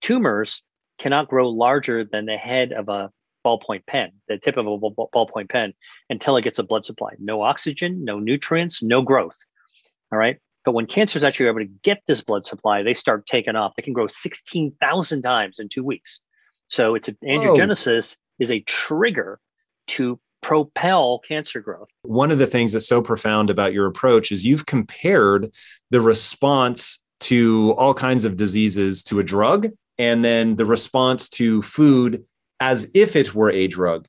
Tumors cannot grow larger than the head of a ballpoint pen, the tip of a ballpoint pen, until it gets a blood supply. No oxygen, no nutrients, no growth. All right. But when cancer is actually able to get this blood supply, they start taking off. They can grow 16,000 times in two weeks. So it's a, angiogenesis is a trigger to propel cancer growth. One of the things that's so profound about your approach is you've compared the response to all kinds of diseases to a drug and then the response to food as if it were a drug.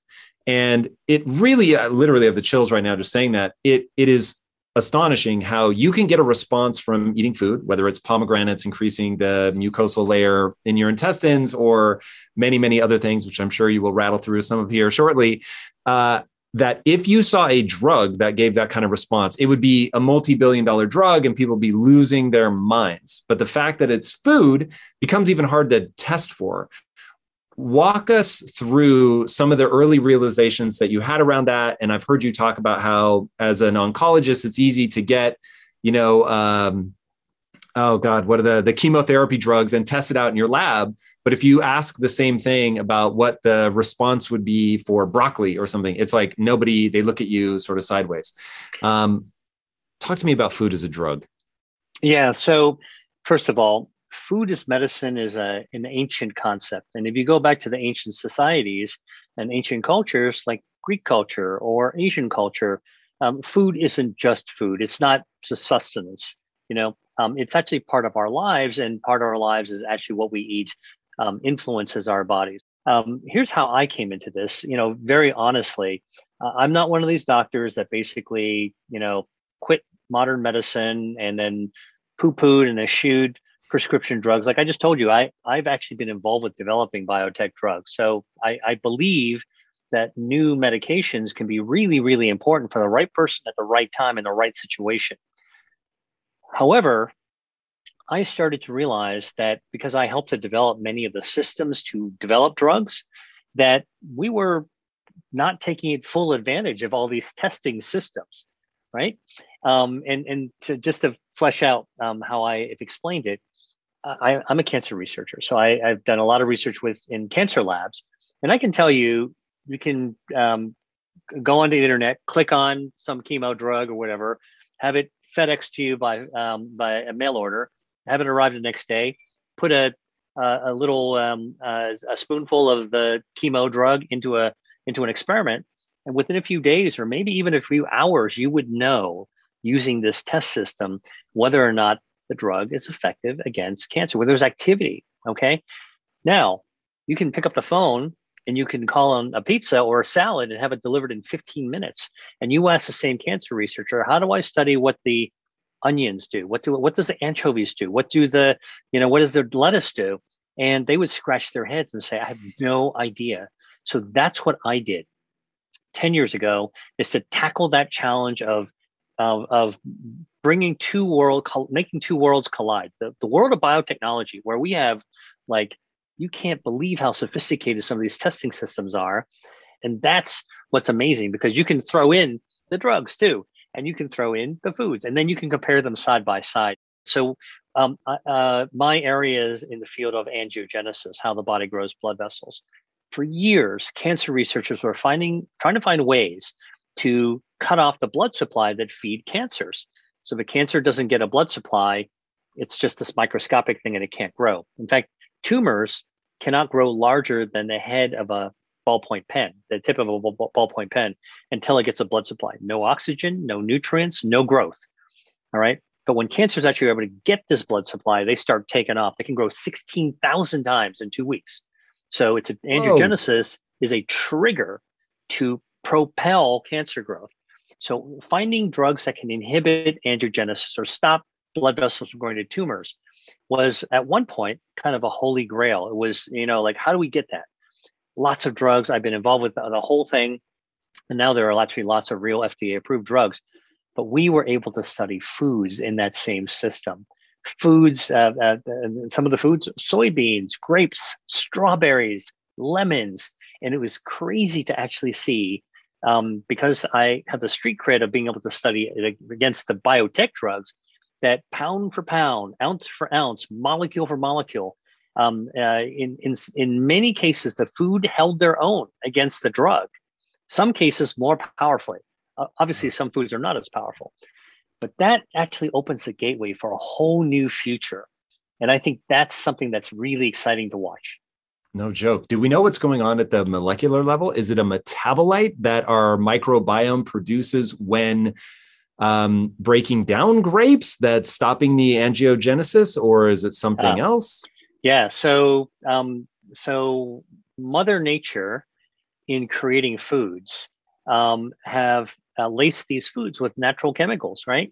And it really, I literally have the chills right now just saying that. It, it is astonishing how you can get a response from eating food, whether it's pomegranates increasing the mucosal layer in your intestines or many, many other things, which I'm sure you will rattle through some of here shortly. Uh, that if you saw a drug that gave that kind of response, it would be a multi billion dollar drug and people would be losing their minds. But the fact that it's food becomes even hard to test for walk us through some of the early realizations that you had around that and i've heard you talk about how as an oncologist it's easy to get you know um, oh god what are the the chemotherapy drugs and test it out in your lab but if you ask the same thing about what the response would be for broccoli or something it's like nobody they look at you sort of sideways um, talk to me about food as a drug yeah so first of all food as medicine is a, an ancient concept. And if you go back to the ancient societies and ancient cultures like Greek culture or Asian culture, um, food isn't just food. It's not just sustenance. You know, um, it's actually part of our lives, and part of our lives is actually what we eat um, influences our bodies. Um, here's how I came into this. You know, very honestly, uh, I'm not one of these doctors that basically, you know, quit modern medicine and then poo-pooed and eschewed prescription drugs. Like I just told you, I, I've actually been involved with developing biotech drugs. So I, I believe that new medications can be really, really important for the right person at the right time in the right situation. However, I started to realize that because I helped to develop many of the systems to develop drugs, that we were not taking full advantage of all these testing systems, right? Um, and and to just to flesh out um, how I have explained it, I, am a cancer researcher, so I, have done a lot of research with in cancer labs, and I can tell you, you can um, go onto the internet, click on some chemo drug or whatever, have it FedEx to you by um, by a mail order, have it arrive the next day, put a a, a little um, uh, a spoonful of the chemo drug into a into an experiment, and within a few days or maybe even a few hours, you would know using this test system whether or not the drug is effective against cancer, where there's activity. Okay. Now, you can pick up the phone and you can call on a pizza or a salad and have it delivered in 15 minutes. And you ask the same cancer researcher, how do I study what the onions do? What do what does the anchovies do? What do the, you know, what does the lettuce do? And they would scratch their heads and say, I have no idea. So that's what I did 10 years ago is to tackle that challenge of of, of bringing two world making two worlds collide the, the world of biotechnology where we have like you can't believe how sophisticated some of these testing systems are. And that's what's amazing because you can throw in the drugs too and you can throw in the foods and then you can compare them side by side. So um, uh, my area is in the field of angiogenesis how the body grows blood vessels. For years cancer researchers were finding trying to find ways to cut off the blood supply that feed cancers. So if a cancer doesn't get a blood supply, it's just this microscopic thing and it can't grow. In fact, tumors cannot grow larger than the head of a ballpoint pen, the tip of a ballpoint pen, until it gets a blood supply. No oxygen, no nutrients, no growth. All right. But when cancer is actually able to get this blood supply, they start taking off. They can grow 16,000 times in two weeks. So it's a, angiogenesis is a trigger to propel cancer growth. So finding drugs that can inhibit angiogenesis or stop blood vessels from going to tumors was at one point kind of a holy grail. It was, you know, like, how do we get that? Lots of drugs. I've been involved with the, whole thing. And now there are actually lots of real FDA approved drugs. But we were able to study foods in that same system. Foods, uh, uh, some of the foods, soybeans, grapes, strawberries, lemons. And it was crazy to actually see um, because I have the street cred of being able to study against the biotech drugs, that pound for pound, ounce for ounce, molecule for molecule, um, uh, in, in, in many cases, the food held their own against the drug. Some cases more powerfully. Uh, obviously, some foods are not as powerful, but that actually opens the gateway for a whole new future. And I think that's something that's really exciting to watch. No joke. Do we know what's going on at the molecular level? Is it a metabolite that our microbiome produces when um, breaking down grapes that's stopping the angiogenesis, or is it something uh, else? Yeah. So, um, so Mother Nature, in creating foods, um, have uh, laced these foods with natural chemicals, right?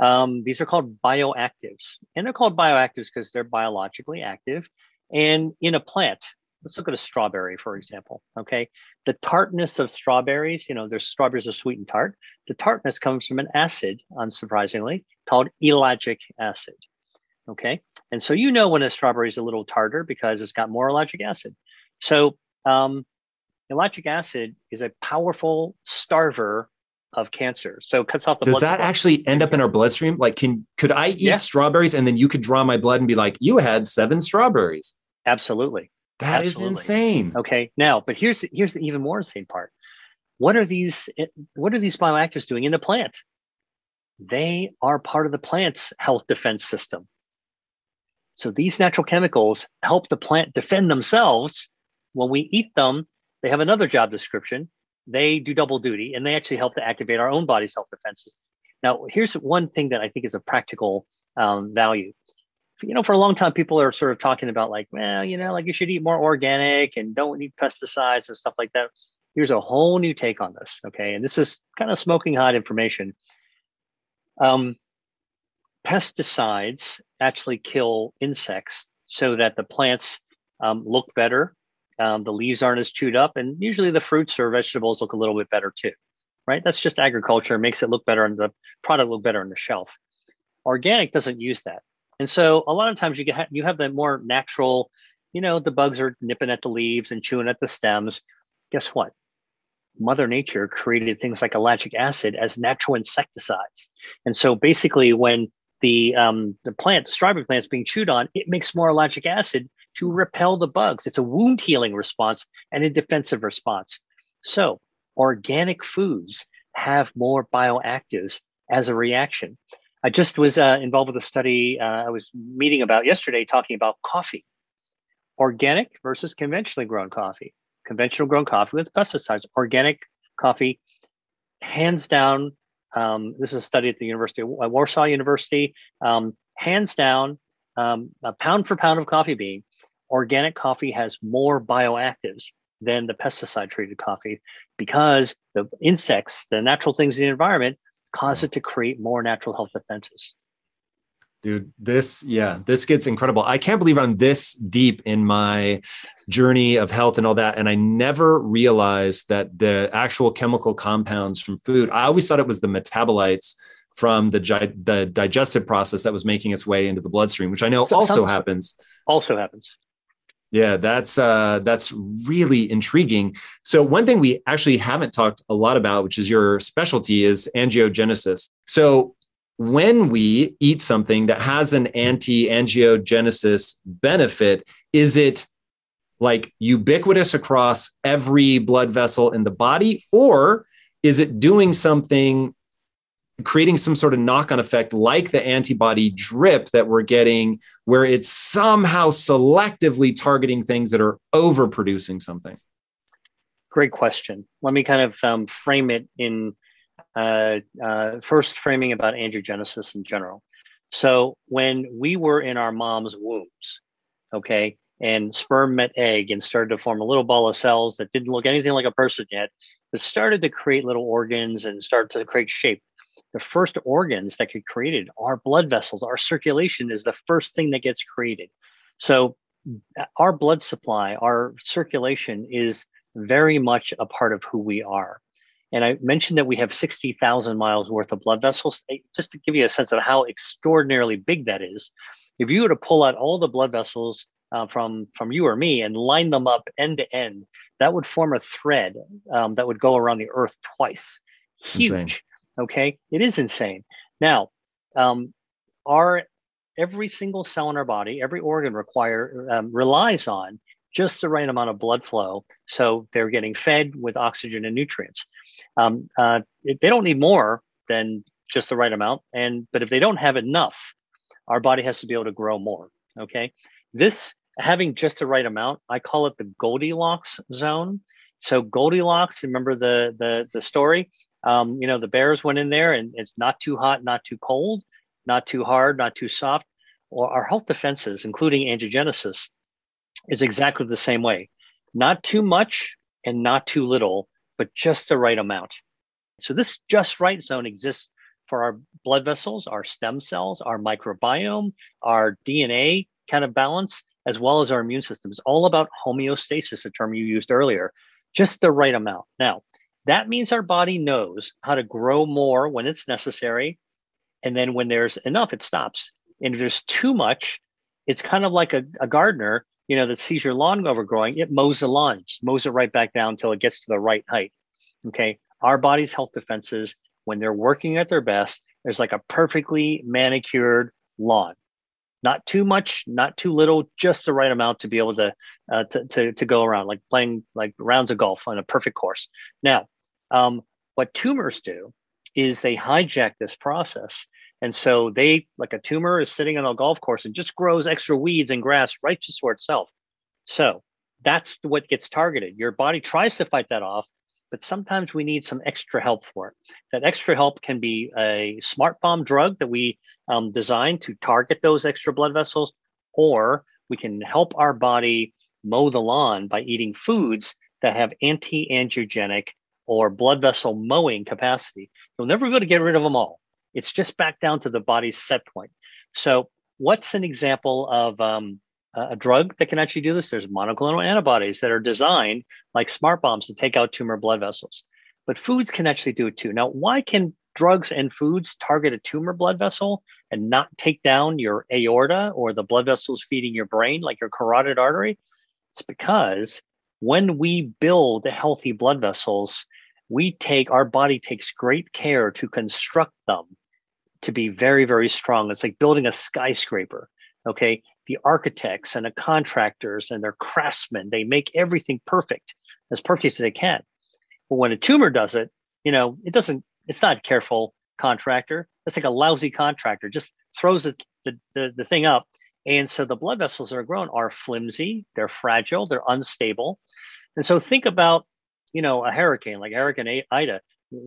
Um, these are called bioactives, and they're called bioactives because they're biologically active. And in a plant, let's look at a strawberry, for example. Okay. The tartness of strawberries, you know, there's strawberries are sweet and tart. The tartness comes from an acid, unsurprisingly, called ellagic acid. Okay. And so you know when a strawberry is a little tartar because it's got more ellagic acid. So um, ellagic acid is a powerful starver of cancer. So it cuts off the Does that actually end up in our bloodstream? Like can could I eat yeah. strawberries and then you could draw my blood and be like, you had seven strawberries? Absolutely. That Absolutely. is insane. Okay. Now, but here's here's the even more insane part. What are these what are these bioactives doing in the plant? They are part of the plant's health defense system. So these natural chemicals help the plant defend themselves. When we eat them, they have another job description they do double duty and they actually help to activate our own body's self defenses. Now, here's one thing that I think is a practical um, value. You know, for a long time, people are sort of talking about like, well, you know, like you should eat more organic and don't need pesticides and stuff like that. Here's a whole new take on this. Okay. And this is kind of smoking hot information. Um, pesticides actually kill insects so that the plants um, look better um, the leaves aren't as chewed up, and usually the fruits or vegetables look a little bit better too, right? That's just agriculture, makes it look better and the product look better on the shelf. Organic doesn't use that. And so a lot of times you get you have the more natural, you know, the bugs are nipping at the leaves and chewing at the stems. Guess what? Mother Nature created things like ellagic acid as natural insecticides. And so basically when the um, the plant, the strawberry plant is being chewed on, it makes more ellagic acid to repel the bugs. It's a wound healing response and a defensive response. So, organic foods have more bioactives as a reaction. I just was uh, involved with a study uh, I was meeting about yesterday talking about coffee, organic versus conventionally grown coffee. Conventional grown coffee with pesticides, organic coffee, hands down. Um, this is a study at the University of Warsaw University. Um, hands down, um, a pound for pound of coffee bean organic coffee has more bioactives than the pesticide treated coffee because the insects, the natural things in the environment, cause it to create more natural health defenses. Dude, this, yeah, this gets incredible. I can't believe I'm this deep in my journey of health and all that. And I never realized that the actual chemical compounds from food, I always thought it was the metabolites from the, the digestive process that was making its way into the bloodstream, which I know so, also some, happens. Also happens. Yeah, that's uh, that's really intriguing. So one thing we actually haven't talked a lot about, which is your specialty, is angiogenesis. So when we eat something that has an anti-angiogenesis benefit, is it like ubiquitous across every blood vessel in the body, or is it doing something creating some sort of knock on effect like the antibody drip that we're getting, where it's somehow selectively targeting things that are overproducing something? Great question. Let me kind of um, frame it in uh, uh, first framing about angiogenesis in general. So, when we were in our mom's wombs, okay, and sperm met egg and started to form a little ball of cells that didn't look anything like a person yet, but started to create little organs and start to create shape the first organs that get created are blood vessels. Our circulation is the first thing that gets created. So our blood supply, our circulation is very much a part of who we are. And I mentioned that we have 60,000 miles worth of blood vessels. Just to give you a sense of how extraordinarily big that is, if you were to pull out all the blood vessels uh, from, from you or me and line them up end to end, that would form a thread um, that would go around the earth twice. Huge. Okay. It is insane. Now, um, our every single cell in our body, every organ require um, relies on just the right amount of blood flow, so they're getting fed with oxygen and nutrients. Um, uh, they don't need more than just the right amount, and but if they don't have enough, our body has to be able to grow more. Okay, this having just the right amount, I call it the Goldilocks zone. So Goldilocks, remember the the the story? Um, you know, the bears went in there, and it's not too hot, not too cold not too hard, not too soft. Or our health defenses, including angiogenesis, is exactly the same way. Not too much and not too little, but just the right amount. So this just right zone exists for our blood vessels, our stem cells, our microbiome, our DNA kind of balance, as well as our immune system. It's all about homeostasis, a term you used earlier, just the right amount. Now, that means our body knows how to grow more when it's necessary and then when there's enough, it stops. And if there's too much, it's kind of like a, a gardener, you know, that sees your lawn overgrowing, it mows the lawn, just mows it right back down until it gets to the right height. Okay. Our body's health defenses, when they're working at their best, there's like a perfectly manicured lawn. Not too much, not too little, just the right amount to be able to uh, to, to, to go around, like playing like rounds of golf on a perfect course. Now, um, what tumors do is they hijack this process. And so they, like a tumor, is sitting on a golf course and just grows extra weeds and grass right just for itself. So that's what gets targeted. Your body tries to fight that off, but sometimes we need some extra help for it. That extra help can be a smart bomb drug that we um, design to target those extra blood vessels, or we can help our body mow the lawn by eating foods that have anti angiogenic or blood vessel mowing capacity. You'll never be able to get rid of them all. It's just back down to the body's set point. So, what's an example of um, a drug that can actually do this? There's monoclonal antibodies that are designed like smart bombs to take out tumor blood vessels. But foods can actually do it too. Now, why can drugs and foods target a tumor blood vessel and not take down your aorta or the blood vessels feeding your brain, like your carotid artery? It's because when we build healthy blood vessels, we take our body takes great care to construct them to be very, very strong. It's like building a skyscraper. Okay. The architects and the contractors and their craftsmen, they make everything perfect, as perfect as they can. But when a tumor does it, you know, it doesn't, it's not a careful contractor. It's like a lousy contractor, just throws it, the, the, the thing up and so the blood vessels that are grown are flimsy, they're fragile, they're unstable. And so think about, you know, a hurricane like Hurricane Ida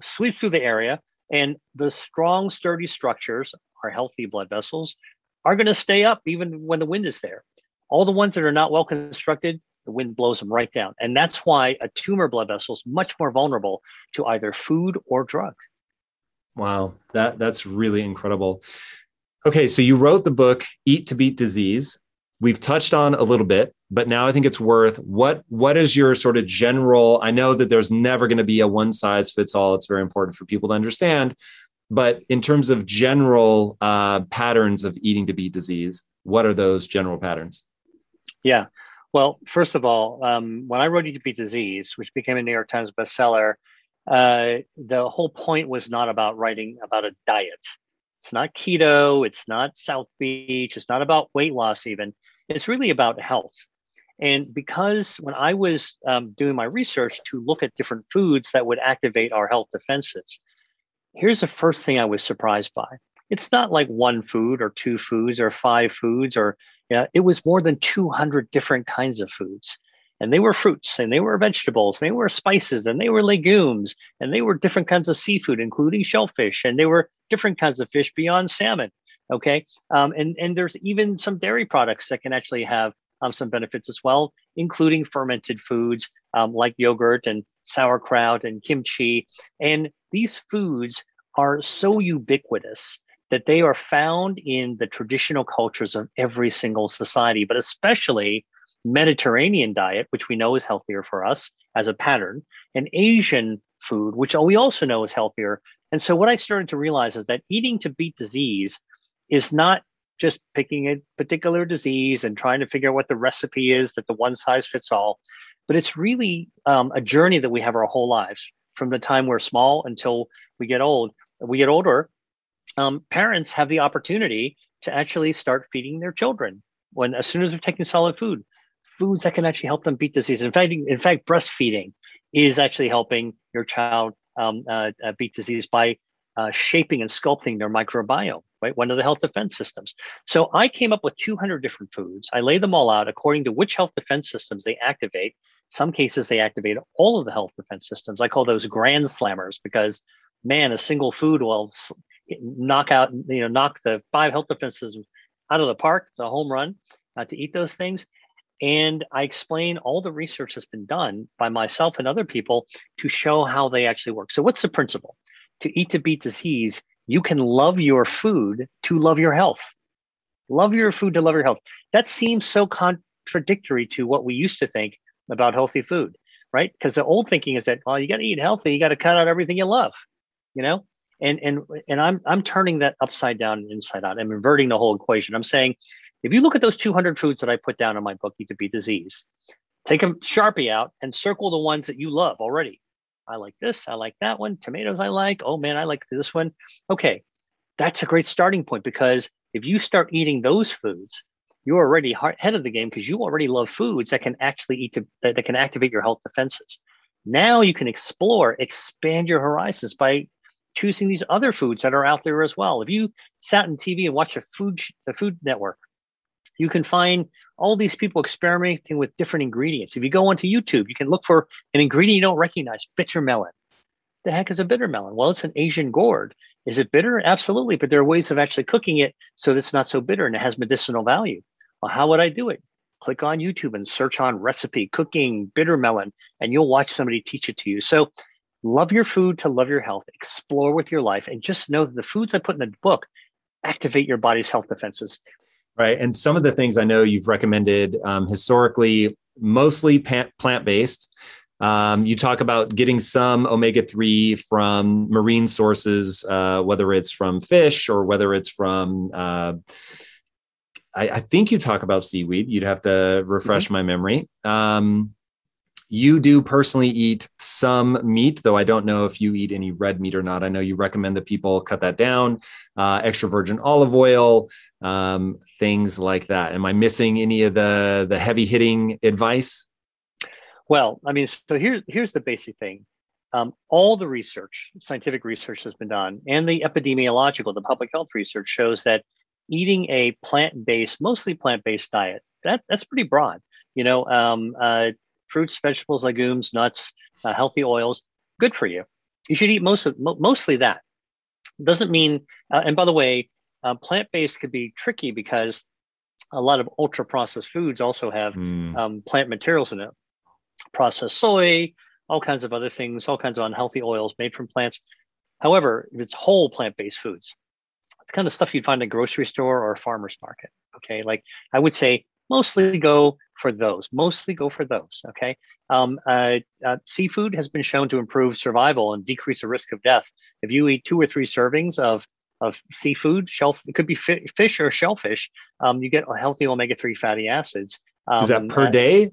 sweeps through the area, and the strong, sturdy structures, our healthy blood vessels, are going to stay up even when the wind is there. All the ones that are not well constructed, the wind blows them right down. And that's why a tumor blood vessel is much more vulnerable to either food or drug. Wow, that that's really incredible. Okay, so you wrote the book Eat to Beat Disease. We've touched on a little bit, but now I think it's worth what what is your sort of general I know that there's never going to be a one size fits all. It's very important for people to understand, but in terms of general uh, patterns of eating to beat disease, what are those general patterns? Yeah. Well, first of all, um, when I wrote Eat to Beat Disease, which became a New York Times bestseller, uh, the whole point was not about writing about a diet. It's not keto, it's not South Beach, it's not about weight loss, even. It's really about health. And because when I was um, doing my research to look at different foods that would activate our health defenses, here's the first thing I was surprised by. It's not like one food or two foods or five foods, or yeah, it was more than 200 different kinds of foods and they were fruits and they were vegetables and they were spices and they were legumes and they were different kinds of seafood including shellfish and they were different kinds of fish beyond salmon okay? Um, and and there's even some dairy products that can actually have um, some benefits as well including fermented foods um, like yogurt and sauerkraut and kimchi. And these foods are so ubiquitous that they are found in the traditional cultures of every single society, but especially Mediterranean diet, which we know is healthier for us as a pattern, and Asian food, which we also know is healthier. And so what I started to realize is that eating to beat disease is not just picking a particular disease and trying to figure out what the recipe is that the one size fits all, but it's really um, a journey that we have our whole lives from the time we're small until we get old. We get older. Um, parents have the opportunity to actually start feeding their children when as soon as they're taking solid food foods that can actually help them beat disease. In fact, in fact, breastfeeding is actually helping your child um, uh, uh, beat disease by uh, shaping and sculpting their microbiome, right? One of the health defense systems. So I came up with 200 different foods. I lay them all out according to which health defense systems they activate. Some cases they activate all of the health defense systems. I call those grand slammers because, man, a single food will knock out, you know, knock the five health defense systems out of the park. It's a home run uh, to eat those things. And I explain all the research that's been done by myself and other people to show how they actually work. So, what's the principle? To eat to beat disease, you can love your food to love your health. Love your food to love your health. That seems so contradictory to what we used to think about healthy food, right? Because the old thinking is that, well, you got to eat healthy, you got to cut out everything you love, you know? And and and I'm I'm turning that upside down and inside out. I'm inverting the whole equation. I'm saying if you look at those 200 foods that I put down in my book, Eat to Beat Disease, take a Sharpie out and circle the ones that you love already. I like this. I like that one. Tomatoes, I like. Oh man, I like this one. Okay. That's a great starting point because if you start eating those foods, you're already ahead of the game because you already love foods that can actually eat to, that, can activate your health defenses. Now you can explore, expand your horizons by choosing these other foods that are out there as well. If you sat in TV and watched a food the Food Network, you can find all these people experimenting with different ingredients. If you go onto YouTube, you can look for an ingredient you don't recognize, bitter melon. The heck is a bitter melon? Well, it's an Asian gourd. Is it bitter? Absolutely, but there are ways of actually cooking it so that it's not so bitter and it has medicinal value. Well, how would I do it? Click on YouTube and search on recipe cooking bitter melon, and you'll watch somebody teach it to you. So, love your food to love your health, explore with your life, and just know that the foods I put in the book activate your body's health defenses right? And some of the things I know you've recommended um, historically, mostly plant based. Um, you talk about getting some omega 3 from marine sources, uh, whether it's from fish or whether it's from, uh, I, I, think you talk about seaweed. You'd have to refresh mm-hmm. my memory. Um, you do personally eat some meat, though I don't know if you eat any red meat or not. I know you recommend that people cut that down, uh, extra virgin olive oil, um, things like that. Am I missing any of the the heavy hitting advice? Well, I mean, so here's here's the basic thing. Um, all the research, scientific research has been done, and the epidemiological, the public health research shows that eating a plant-based, mostly plant-based diet, that that's pretty broad. You know, um, uh, fruits, vegetables, legumes, nuts, uh, healthy oils, good for you. You should eat most of, mostly that. Doesn't mean, uh, and by the way, uh, plant based could be tricky because a lot of ultra processed foods also have mm. um, plant materials in it, processed soy, all kinds of other things, all kinds of unhealthy oils made from plants. However, if it's whole plant based foods, it's kind of stuff you'd find in a grocery store or a farmer's market. Okay. Like I would say mostly go for those. Mostly go for those. Okay. Um, uh, uh, seafood has been shown to improve survival and decrease the risk of death. If you eat two or three servings of of seafood, shell it could be fi- fish or shellfish. Um, you get healthy omega three fatty acids. Um, Is that per day?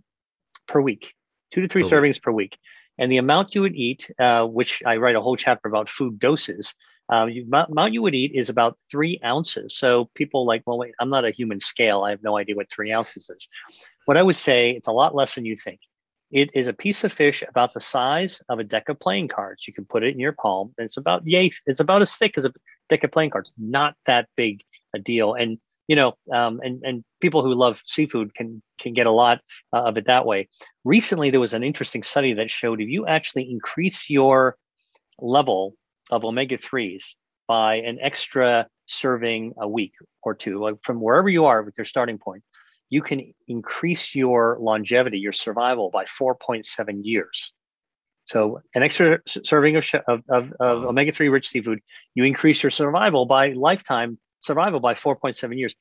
Per week, two to three per servings week. per week. And the amount you would eat, uh, which I write a whole chapter about food doses, uh, you, amount you would eat is about three ounces. So people like, well, wait, I'm not a human scale. I have no idea what three ounces is. What I would say, it's a lot less than you think. It is a piece of fish about the size of a deck of playing cards. You can put it in your palm. It's about yay. It's about as thick as a deck of playing cards. Not that big a deal. And you know, um, and and people who love seafood can can get a lot uh, of it that way. Recently, there was an interesting study that showed if you actually increase your level of omega 3s by an extra serving a week or two, like from wherever you are with your starting point, you can increase your longevity, your survival by 4.7 years. So an extra serving of, of, of, of omega-3 rich seafood, you increase your survival by lifetime survival by 4.7 years.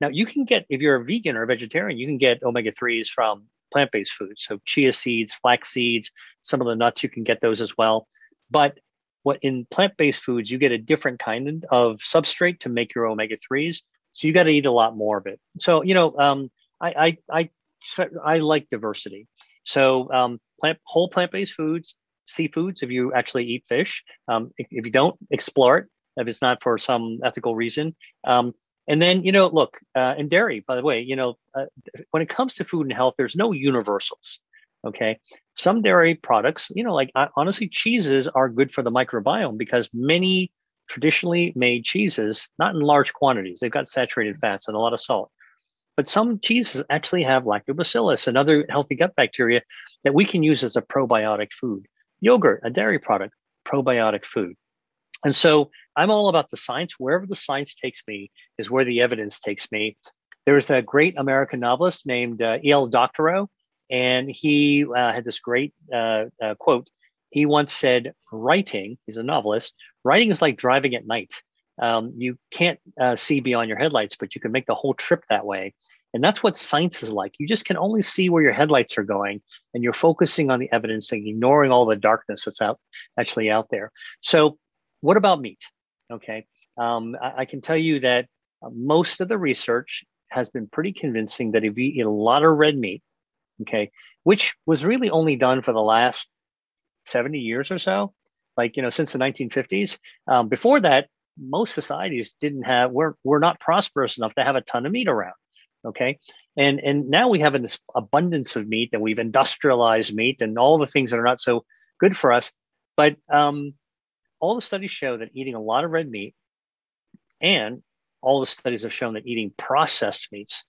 Now you can get, if you're a vegan or a vegetarian, you can get omega-3s from plant-based foods. So chia seeds, flax seeds, some of the nuts, you can get those as well. But what in plant-based foods, you get a different kind of substrate to make your omega-3s. So you got to eat a lot more of it. So, you know, um, I, I, I, I like diversity. So um, plant, whole plant-based foods, seafoods, if you actually eat fish. Um, if, if, you don't, explore it if it's not for some ethical reason. Um, and then, you know, look, uh, and dairy, by the way, you know, uh, when it comes to food and health, there's no universals. Okay. Some dairy products, you know, like honestly, cheeses are good for the microbiome because many traditionally made cheeses, not in large quantities, they've got saturated fats and a lot of salt. But some cheeses actually have lactobacillus and other healthy gut bacteria that we can use as a probiotic food. Yogurt, a dairy product, probiotic food. And so I'm all about the science. Wherever the science takes me is where the evidence takes me. There's a great American novelist named uh, E.L. Doctorow, and he uh, had this great uh, uh, quote. He once said, Writing, he's a novelist, writing is like driving at night. Um, you can't uh, see beyond your headlights, but you can make the whole trip that way. And that's what science is like. You just can only see where your headlights are going, and you're focusing on the evidence and ignoring all the darkness that's out actually out there. So, what about meat? Okay, um, I, I, can tell you that uh, most of the research has been pretty convincing that if you eat a lot of red meat, okay, which was really only done for the last 70 years or so, like you know since the 1950s. Um, before that, most societies didn't have we're we're not prosperous enough to have a ton of meat around okay and and now we have an abundance of meat and we've industrialized meat and all the things that are not so good for us but um, all the studies show that eating a lot of red meat and all the studies have shown that eating processed meats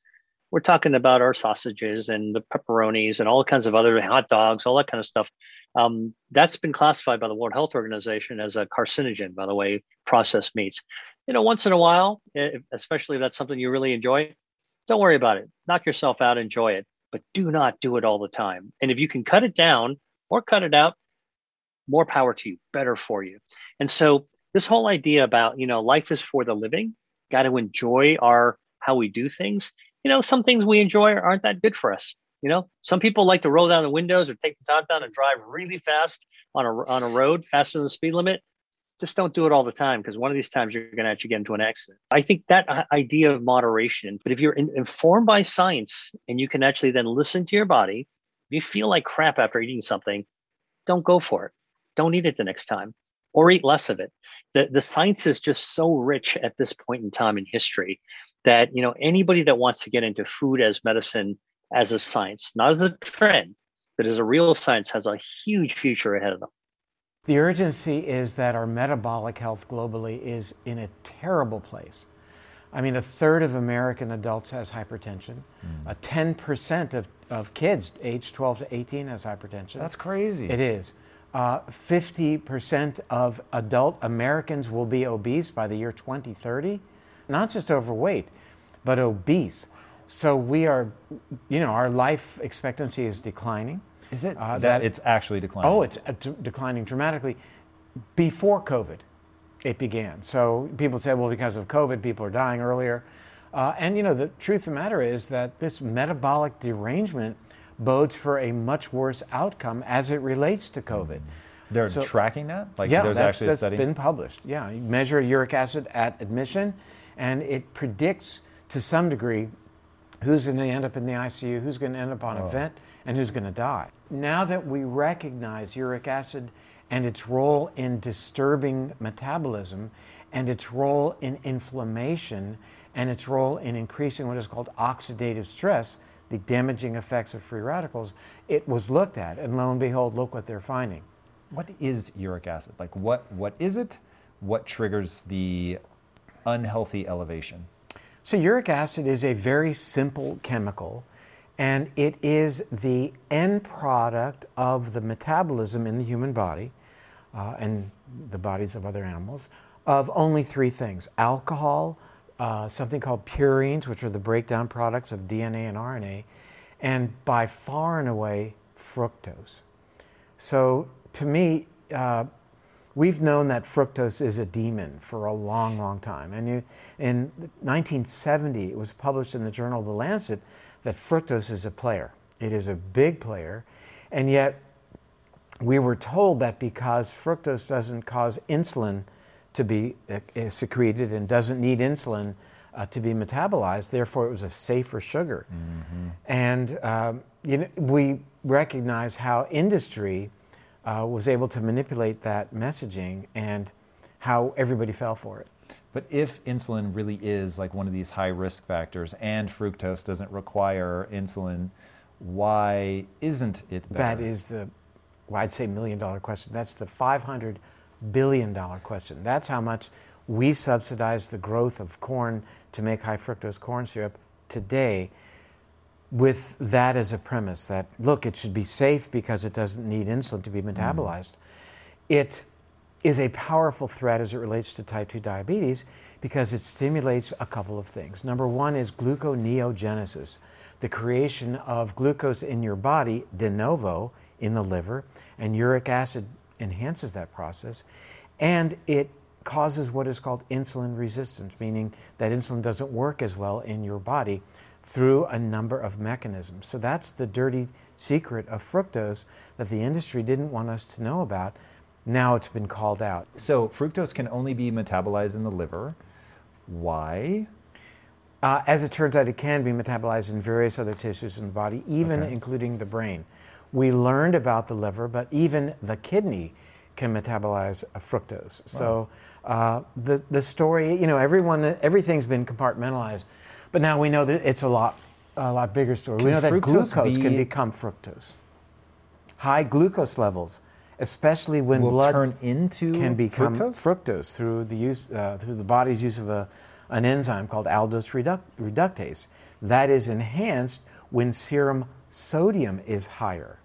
we're talking about our sausages and the pepperonis and all kinds of other hot dogs all that kind of stuff um, that's been classified by the world health organization as a carcinogen by the way processed meats you know once in a while especially if that's something you really enjoy don't worry about it. Knock yourself out, enjoy it, but do not do it all the time. And if you can cut it down or cut it out, more power to you, better for you. And so this whole idea about, you know, life is for the living, got to enjoy our how we do things. You know, some things we enjoy aren't that good for us. You know, some people like to roll down the windows or take the top down and drive really fast on a on a road faster than the speed limit just don't do it all the time because one of these times you're going to actually get into an accident. I think that uh, idea of moderation, but if you're in, informed by science and you can actually then listen to your body, if you feel like crap after eating something, don't go for it. Don't eat it the next time or eat less of it. The, the science is just so rich at this point in time in history that, you know, anybody that wants to get into food as medicine as a science, not as a trend, but as a real science has a huge future ahead of them. The urgency is that our metabolic health globally is in a terrible place. I mean, a third of American adults has hypertension. Mm. 10% of, of kids aged 12 to 18 has hypertension. That's crazy. It is. Uh, 50% of adult Americans will be obese by the year 2030. Not just overweight, but obese. So we are, you know, our life expectancy is declining. Is it uh, that, that, it's actually declining? Oh, it's uh, declining dramatically. Before COVID, it began. So people say, well, because of COVID, people are dying earlier. Uh, and you know, the truth of the matter is that this metabolic derangement bodes for a much worse outcome as it relates to COVID. They're so, tracking that? Like yeah, there's that's, actually a study? It's been published. Yeah, you measure uric acid at admission, and it predicts to some degree who's going to end up in the ICU, who's going to end up on oh. a vent, and who's going to die. Now that we recognize uric acid and its role in disturbing metabolism and its role in inflammation and its role in increasing what is called oxidative stress, the damaging effects of free radicals, it was looked at. And lo and behold, look what they're finding. What is uric acid? Like, what, what is it? What triggers the unhealthy elevation? So, uric acid is a very simple chemical and it is the end product of the metabolism in the human body uh, and the bodies of other animals of only three things alcohol, uh, something called purines, which are the breakdown products of DNA and RNA, and by far and away fructose. So to me, uh, we've known that fructose is a demon for a long, long time. And you, in 1970, it was published in the journal The Lancet that fructose is a player. It is a big player. And yet, we were told that because fructose doesn't cause insulin to be uh, secreted and doesn't need insulin uh, to be metabolized, therefore it was a safer sugar. Mm-hmm. And um, you know, we recognize how industry uh, was able to manipulate that messaging and how everybody fell for it. But if insulin really is like one of these high risk factors and fructose doesn't require insulin, why isn't it better? That is the, well, I'd say million dollar question. That's the 500 billion dollar question. That's how much we subsidize the growth of corn to make high fructose corn syrup today with that as a premise that look it should be safe because it doesn't need insulin to be mm-hmm. metabolized mm. it is a powerful threat as it relates to type 2 diabetes because it stimulates a couple of things number one is gluconeogenesis the creation of glucose in your body de novo in the liver and uric acid enhances that process and it causes what is called insulin resistance meaning that insulin doesn't work as well in your body through a number of mechanisms. So that's the dirty secret of fructose that the industry didn't want us to know about. Now it's been called out. So fructose can only be metabolized in the liver. Why? Uh, as it turns out, it can be metabolized in various other tissues in the body, even okay. including the brain. We learned about the liver, but even the kidney can metabolize fructose. Wow. So uh, the the story, you know, everyone, everything's been compartmentalized. But now we know that it's a lot, a lot bigger story. Can we know that glucose be... can become fructose. High glucose levels, especially when Will blood turn into can become fructose, fructose through the use uh, through the body's use of a, an enzyme called aldose reduc- reductase. That is enhanced when serum sodium is higher.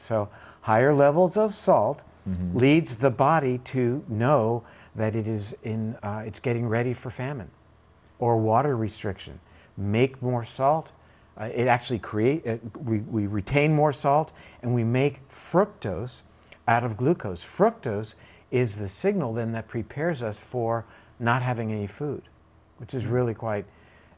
So higher levels of salt mm-hmm. leads the body to know that it is in uh, it's getting ready for famine or water restriction make more salt. Uh, it actually create uh, we, we retain more salt and we make fructose out of glucose. Fructose is the signal then that prepares us for not having any food, which is really quite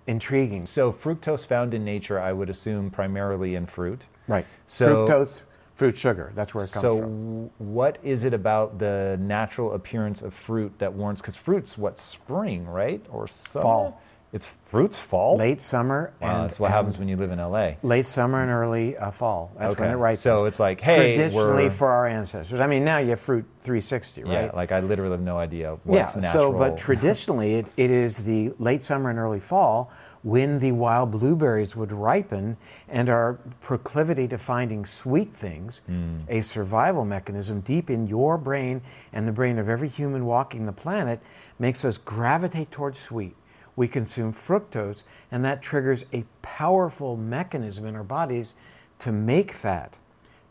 intriguing. So fructose found in nature, I would assume primarily in fruit. Right. So fructose, fruit sugar. That's where it comes so from. So what is it about the natural appearance of fruit that warrants? Because fruit's what spring, right, or summer? fall. It's fruits fall. Late summer. Wow, that's what happens when you live in LA. Late summer and early uh, fall. That's okay. when it ripens. So it's like, hey, traditionally for our ancestors. I mean, now you have fruit 360, right? Yeah, like I literally have no idea what's yeah, natural. So, but traditionally, it, it is the late summer and early fall when the wild blueberries would ripen, and our proclivity to finding sweet things, mm. a survival mechanism deep in your brain and the brain of every human walking the planet, makes us gravitate towards sweet we consume fructose, and that triggers a powerful mechanism in our bodies to make fat,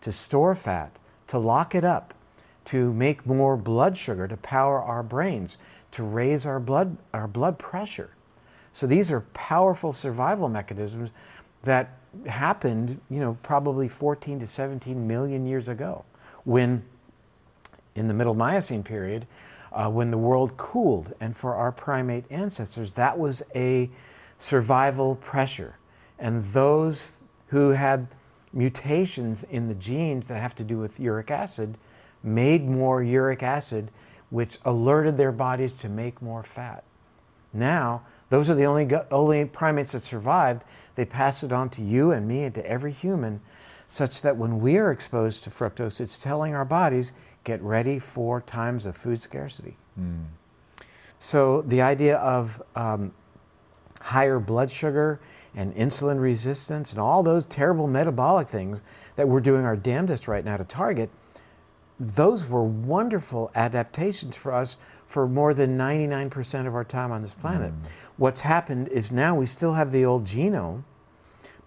to store fat, to lock it up, to make more blood sugar, to power our brains, to raise our blood, our blood pressure. So these are powerful survival mechanisms that happened, you know, probably 14 to 17 million years ago when in the middle Miocene period, uh, when the world cooled. And for our primate ancestors, that was a survival pressure. And those who had mutations in the genes that have to do with uric acid made more uric acid, which alerted their bodies to make more fat. Now, those are the only, only primates that survived. They pass it on to you and me and to every human, such that when we are exposed to fructose, it's telling our bodies, get ready for times of food scarcity. Mm. So the idea of um, higher blood sugar and insulin resistance and all those terrible metabolic things that we're doing our damnedest right now to target, those were wonderful adaptations for us for more than 99% of our time on this planet. Mm. What's happened is now we still have the old genome,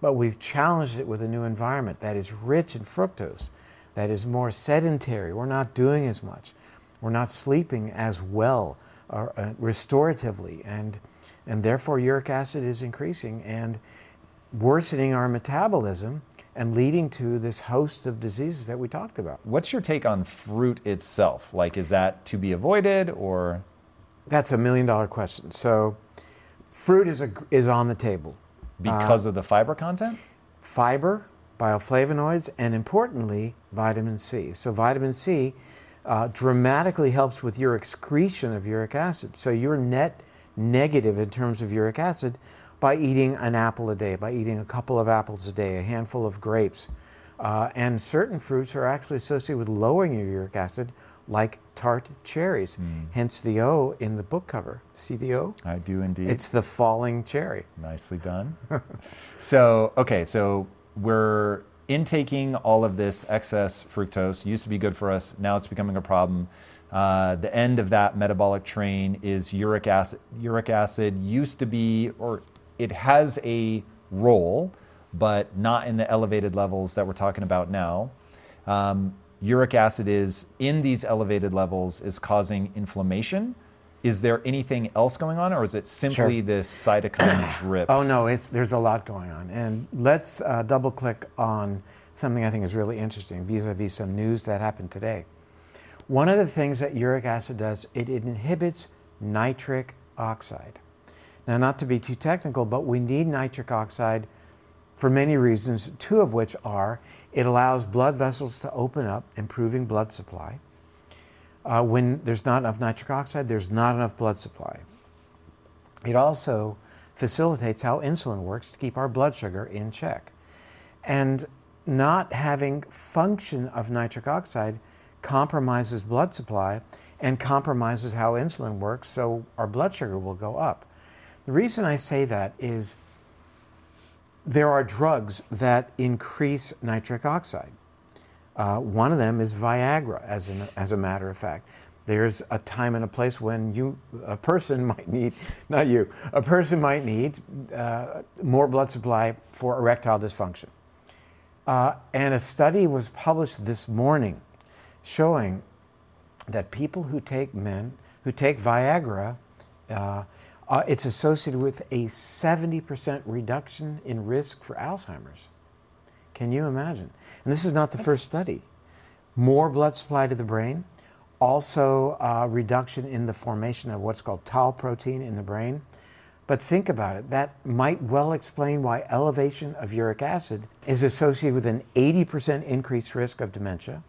but we've challenged it with a new environment that is rich in fructose that is more sedentary. We're not doing as much. We're not sleeping as well or, uh, restoratively, and, and therefore uric acid is increasing and worsening our metabolism and leading to this host of diseases that we talked about. What's your take on fruit itself? Like, is that to be avoided or? That's a million dollar question. So, fruit is, a, is on the table. Because uh, of the fiber content? Fiber, bioflavonoids, and importantly, vitamin C. So, vitamin C uh, dramatically helps with your excretion of uric acid. So, you're net negative in terms of uric acid by eating an apple a day, by eating a couple of apples a day, a handful of grapes. Uh, and certain fruits are actually associated with lowering your uric acid, like tart cherries. Mm. Hence the O in the book cover. See the O? I do indeed. It's the falling cherry. Nicely done. so, okay, so we're intaking all of this excess fructose. Used to be good for us, now it's becoming a problem. Uh, the end of that metabolic train is uric acid. Uric acid used to be, or it has a role, but not in the elevated levels that we're talking about now. Um, uric acid is in these elevated levels is causing inflammation. Is there anything else going on, or is it simply sure. this cytokine drip? Oh no, it's there's a lot going on, and let's uh, double click on something I think is really interesting vis-a-vis some news that happened today. One of the things that uric acid does, it inhibits nitric oxide. Now, not to be too technical, but we need nitric oxide for many reasons, two of which are it allows blood vessels to open up, improving blood supply. Uh, when there's not enough nitric oxide, there's not enough blood supply. It also facilitates how insulin works to keep our blood sugar in check. And not having function of nitric oxide compromises blood supply and compromises how insulin works, so our blood sugar will go up. The reason I say that is there are drugs that increase nitric oxide. Uh, one of them is Viagra, as, in, as a matter of fact. There's a time and a place when you, a person might need, not you, a person might need uh, more blood supply for erectile dysfunction. Uh, and a study was published this morning showing that people who take men who take Viagra, uh, uh, it's associated with a 70% reduction in risk for Alzheimer's. Can you imagine? And this is not the first study. More blood supply to the brain, also uh, reduction in the formation of what's called tau protein in the brain. But think about it, that might well explain why elevation of uric acid is associated with an 80% increased risk of dementia,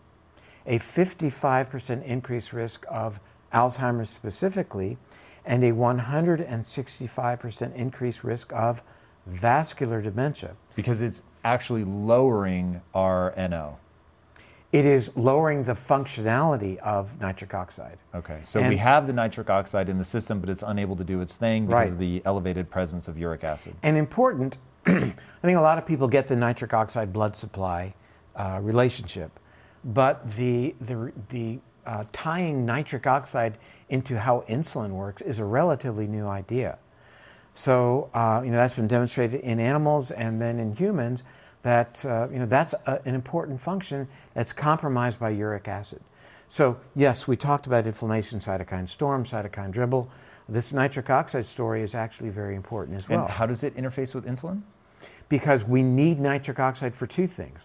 a 55% increased risk of Alzheimer's specifically, and a 165% increased risk of vascular dementia. Because it's actually lowering our NO. It is lowering the functionality of nitric oxide. Okay, so and we have the nitric oxide in the system, but it's unable to do its thing because right. of the elevated presence of uric acid. And important, I think a lot of people get the nitric oxide blood supply uh, relationship, but the, the, the uh, tying nitric oxide into how insulin works is a relatively new idea. So, uh, you know, that's been demonstrated in animals and then in humans that, uh, you know, that's a, an important function that's compromised by uric acid. So, yes, we talked about inflammation, cytokine storm, cytokine dribble. This nitric oxide story is actually very important as well. And how does it interface with insulin? Because we need nitric oxide for two things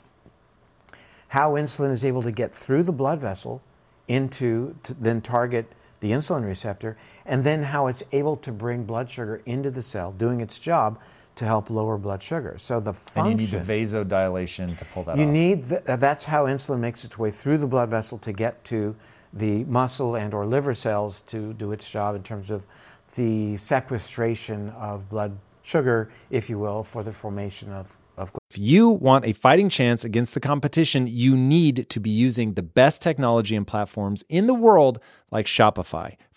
how insulin is able to get through the blood vessel into to then target the insulin receptor, and then how it's able to bring blood sugar into the cell, doing its job to help lower blood sugar. So the function. And you need the vasodilation to pull that out. you off. need the, uh, that's how insulin makes its way through the blood vessel to get to the muscle and or liver cells to do its job in terms of the sequestration of blood sugar, if you will, for the formation of if you want a fighting chance against the competition, you need to be using the best technology and platforms in the world like Shopify.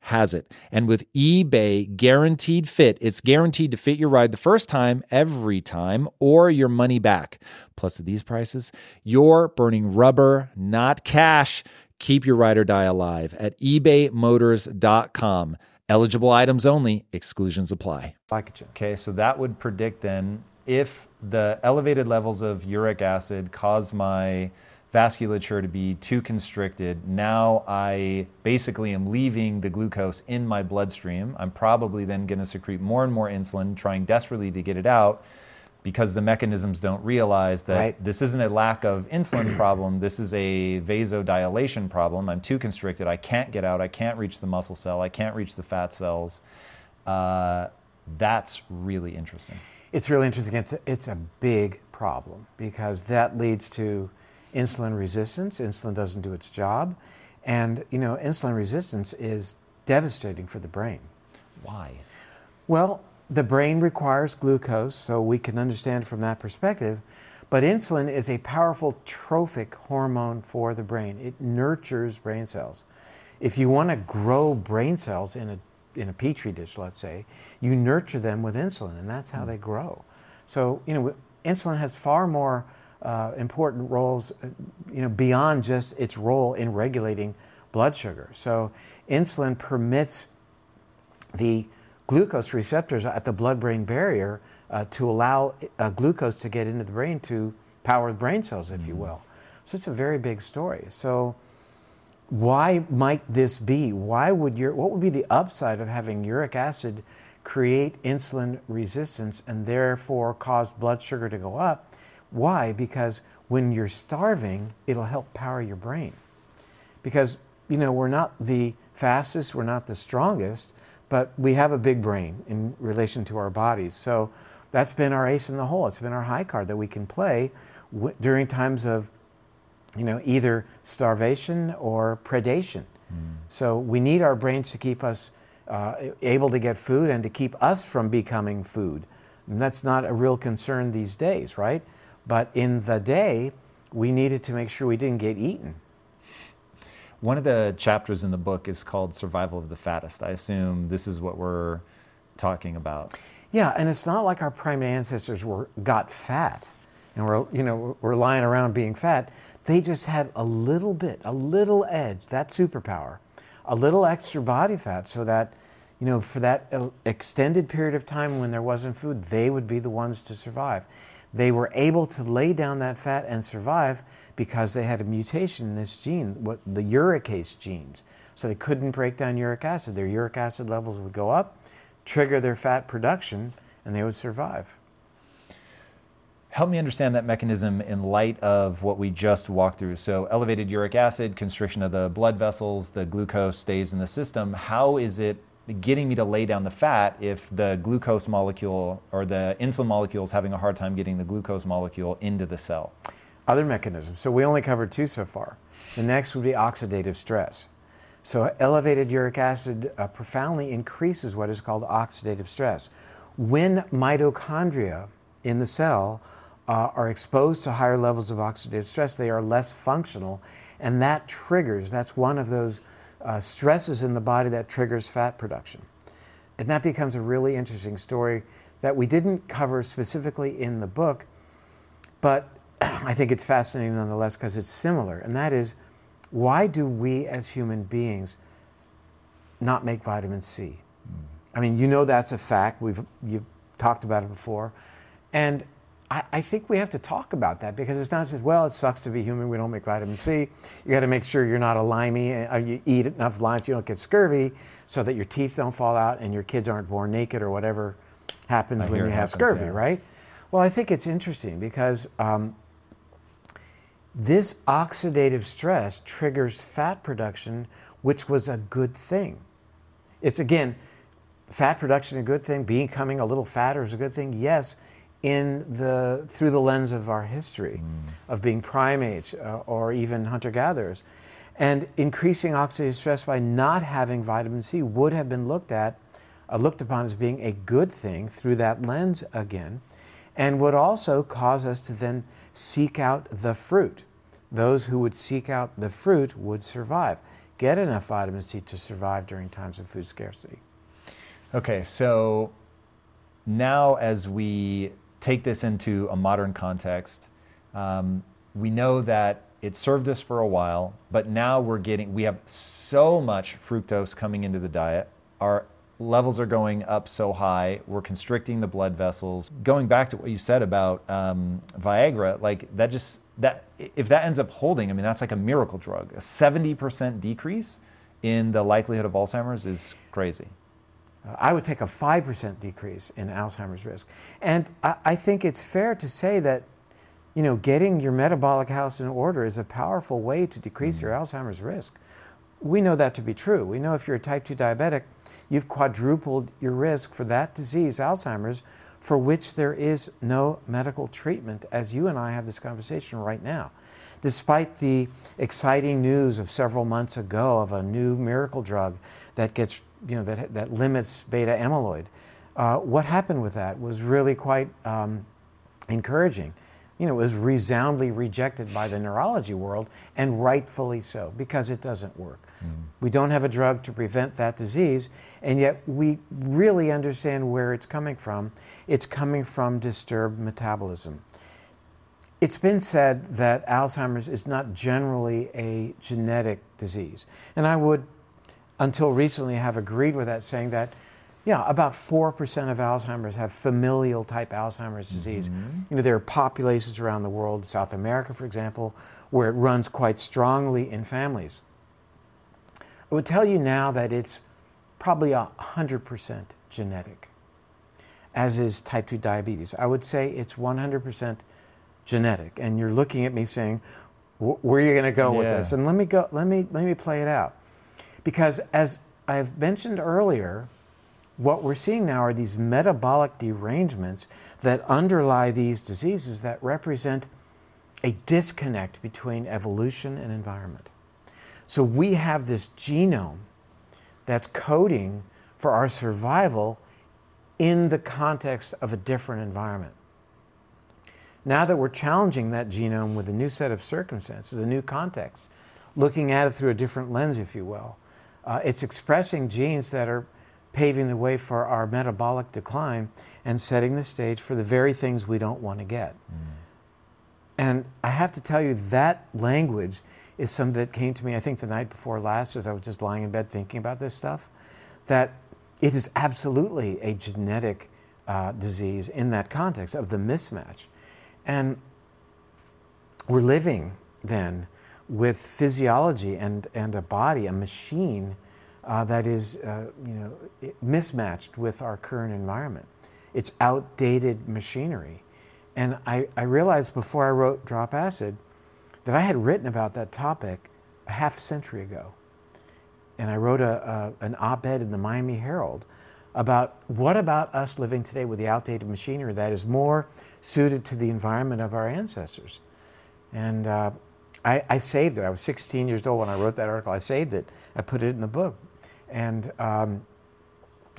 has it. And with eBay guaranteed fit, it's guaranteed to fit your ride the first time, every time, or your money back. Plus, at these prices, you're burning rubber, not cash. Keep your ride or die alive at ebaymotors.com. Eligible items only, exclusions apply. Okay, so that would predict then if the elevated levels of uric acid cause my vasculature to be too constricted. Now I basically am leaving the glucose in my bloodstream. I'm probably then going to secrete more and more insulin, trying desperately to get it out because the mechanisms don't realize that Right. this isn't a lack of insulin problem, this is a vasodilation problem. I'm too constricted, I can't get out, I can't reach the muscle cell, I can't reach the fat cells. Uh, that's really interesting. It's really interesting. It's a, it's a big problem because that leads to insulin resistance. Insulin doesn't do its job. And, you know, insulin resistance is devastating for the brain. Why? Well, the brain requires glucose, so we can understand from that perspective. But insulin is a powerful trophic hormone for the brain. It nurtures brain cells. If you want to grow brain cells in a in a petri dish, let's say, you nurture them with insulin, and that's how hmm. they grow. So, you know, insulin has far more uh, important roles, uh, you know, beyond just its role in regulating blood sugar. So, insulin permits the glucose receptors at the blood brain barrier uh, to allow uh, glucose to get into the brain to power the brain cells, if you will. So it's a very big story. So why might this be? Why would your what would be the upside of having uric acid create insulin resistance and therefore cause blood sugar to go up? Why? Because when you're starving, it'll help power your brain because you know we're not the fastest, we're not the strongest, but we have a big brain in relation to our bodies. So that's been our ace in the hole. It's been our high card that we can play w- during times of you know either starvation or predation. So we need our brains to keep us uh, able to get food and to keep us from becoming food. And that's not a real concern these days, right? But in the day, we needed to make sure we didn't get eaten. One of the chapters in the book is called Survival of the Fattest. I assume this is what we're talking about. Yeah, and it's not like our primate ancestors were got fat and were you know were lying around being fat. They just had a little bit, a little edge, that superpower, a little extra body fat, so that you know for that uh, extended period of time when there wasn't food, they would be the ones to survive. They were able to lay down that fat and survive because they had a mutation in this gene, what the uricase genes. So they couldn't break down uric acid. Their uric acid levels would go up, trigger their fat production, and they would survive. Help me understand that mechanism in light of what we just walked through. So, elevated uric acid, constriction of the blood vessels, the glucose stays in the system. How is it getting me to lay down the fat if the glucose molecule or the insulin molecule is having a hard time getting the glucose molecule into the cell? Other mechanisms. So we only covered two so far. The next would be oxidative stress. So elevated uric acid uh, profoundly increases what is called oxidative stress. When mitochondria in the cell uh, are exposed to higher levels of oxidative stress, they are less functional, and that triggers, that's one of those uh, stresses in the body that triggers fat production. And that becomes a really interesting story that we didn't cover specifically in the book, but I think it's fascinating nonetheless because it's similar. And that is why do we as human beings not make vitamin C? I mean, you know that's a fact. We've you've talked about it before, and I, I think we have to talk about that because it's not just well, it sucks to be human. We don't make vitamin C. You got to make sure you're not a limey. Uh, you eat enough limes, you don't get scurvy, so that your teeth don't fall out and your kids aren't born naked or whatever happens I when you have happens, scurvy, yeah. right? Well, I think it's interesting because. Um, this oxidative stress triggers fat production, which was a good thing. It's again, fat production a good thing, becoming a little fatter is a good thing. Yes, in the through the lens of our history of being primates uh, or even hunter gatherers. And increasing oxidative stress by not having vitamin C would have been looked at uh, looked upon as being a good thing through that lens again and would also cause us to then seek out the fruit. Those who would seek out the fruit would survive, get enough vitamin C to survive during times of food scarcity. Okay, so now as we take this into a modern context, um, we know that it served us for a while, but now we're getting, we have so much fructose coming into the diet. Our levels are going up so high, we're constricting the blood vessels. Going back to what you said about um, Viagra, like that just, that, if that ends up holding, I mean, that's like a miracle drug. A 70% decrease in the likelihood of Alzheimer's is crazy. Uh, I would take a 5% decrease in Alzheimer's risk. And I, I think it's fair to say that, you know, getting your metabolic house in order is a powerful way to decrease your Alzheimer's risk. We know that to be true. We know if you're a type 2 diabetic, you've quadrupled your risk for that disease, Alzheimer's, for which there is no medical treatment, as you and I have this conversation right now. Despite the exciting news of several months ago of a new miracle drug that gets, you know, that, that limits beta amyloid, uh, what happened with that was really quite um, encouraging. You know, it was resoundingly rejected by the neurology world, and rightfully so, because it doesn't work. We don't have a drug to prevent that disease, and yet we really understand where it's coming from. It's coming from disturbed metabolism. It's been said that Alzheimer's is not generally a genetic disease. And I would, until recently, have agreed with that, saying that, yeah, about 4% of Alzheimer's have familial type Alzheimer's disease. Mm-hmm. You know, there are populations around the world, South America, for example, where it runs quite strongly in families. I would tell you now that it's probably a 100% genetic, as is type 2 diabetes. I would say it's 100% genetic. And you're looking at me saying, where are you going to go with this? And let me go, let me, let me play it out. Because as I've mentioned earlier, what we're seeing now are these metabolic derangements that underlie these diseases that represent a disconnect between evolution and environment. So we have this genome that's coding for our survival in the context of a different environment. Now that we're challenging that genome with a new set of circumstances, a new context, looking at it through a different lens, if you will, uh, it's expressing genes that are paving the way for our metabolic decline and setting the stage for the very things we don't want to get. And I have to tell you, that language is something that came to me, I think, the night before last, as I was just lying in bed thinking about this stuff, that it is absolutely a genetic uh, disease in that context of the mismatch. And we're living then with physiology and, and a body, a machine uh, that is, uh, you know, mismatched with our current environment. It's outdated machinery. And I, I realized before I wrote Drop Acid that I had written about that topic a half century ago. And I wrote a, a, an op ed in the Miami Herald about what about us living today with the outdated machinery that is more suited to the environment of our ancestors. And uh, I, I saved it. I was 16 years old when I wrote that article. I saved it. I put it in the book. And um,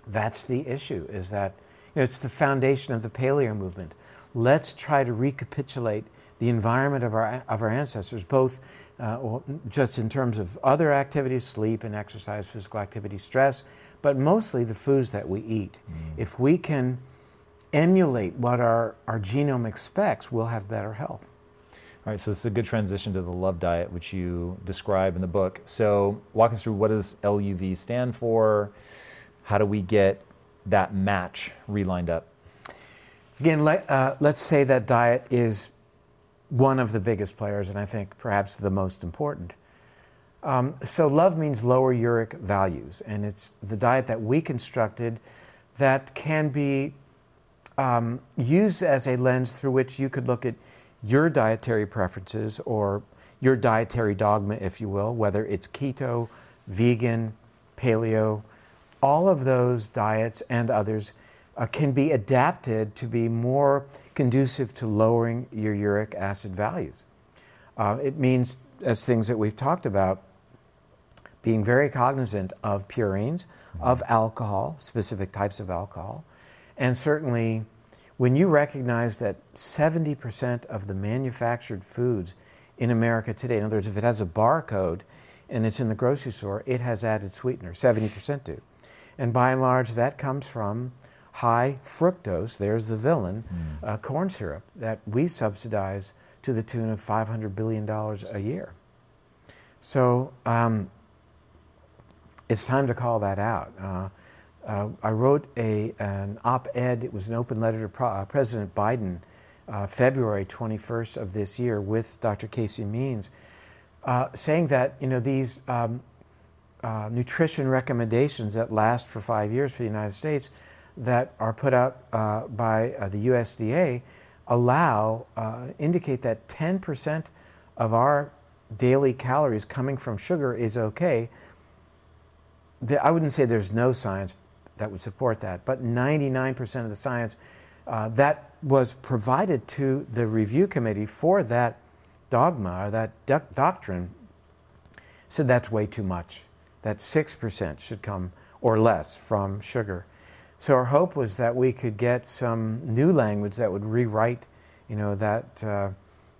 that's the issue is that you know, it's the foundation of the paleo movement. Let's try to recapitulate the environment of our, of our ancestors, both uh, well, just in terms of other activities, sleep and exercise, physical activity, stress, but mostly the foods that we eat. If we can emulate what our, our genome expects, we'll have better health. All right, so this is a good transition to the love diet, which you describe in the book. So, walk us through what does LUV stand for? How do we get that match relined up? Again, let, uh, let's say that diet is one of the biggest players, and I think perhaps the most important. Um, so, love means lower uric values, and it's the diet that we constructed that can be um, used as a lens through which you could look at your dietary preferences or your dietary dogma, if you will, whether it's keto, vegan, paleo, all of those diets and others uh, can be adapted to be more conducive to lowering your uric acid values. Uh, it means, as things that we've talked about, being very cognizant of purines, of alcohol, specific types of alcohol, and certainly when you recognize that 70% of the manufactured foods in America today, in other words, if it has a barcode and it's in the grocery store, it has added sweetener, 70% do. And by and large, that comes from high fructose, there's the villain, mm. uh, corn syrup that we subsidize to the tune of $500 billion a year. So um, it's time to call that out. Uh, uh, I wrote a, an op ed, it was an open letter to Pro- uh, President Biden, uh, February 21st of this year, with Dr. Casey Means, uh, saying that you know, these um, nutrition recommendations that last for five years for the United States that are put out uh, by uh, the USDA allow, uh, indicate that 10% of our daily calories coming from sugar is okay. I wouldn't say there's no science that would support that, but 99% of the science uh, that was provided to the review committee for that dogma or that do- doctrine said that's way too much. That 6% should come or less from sugar. So our hope was that we could get some new language that would rewrite, you know, that uh,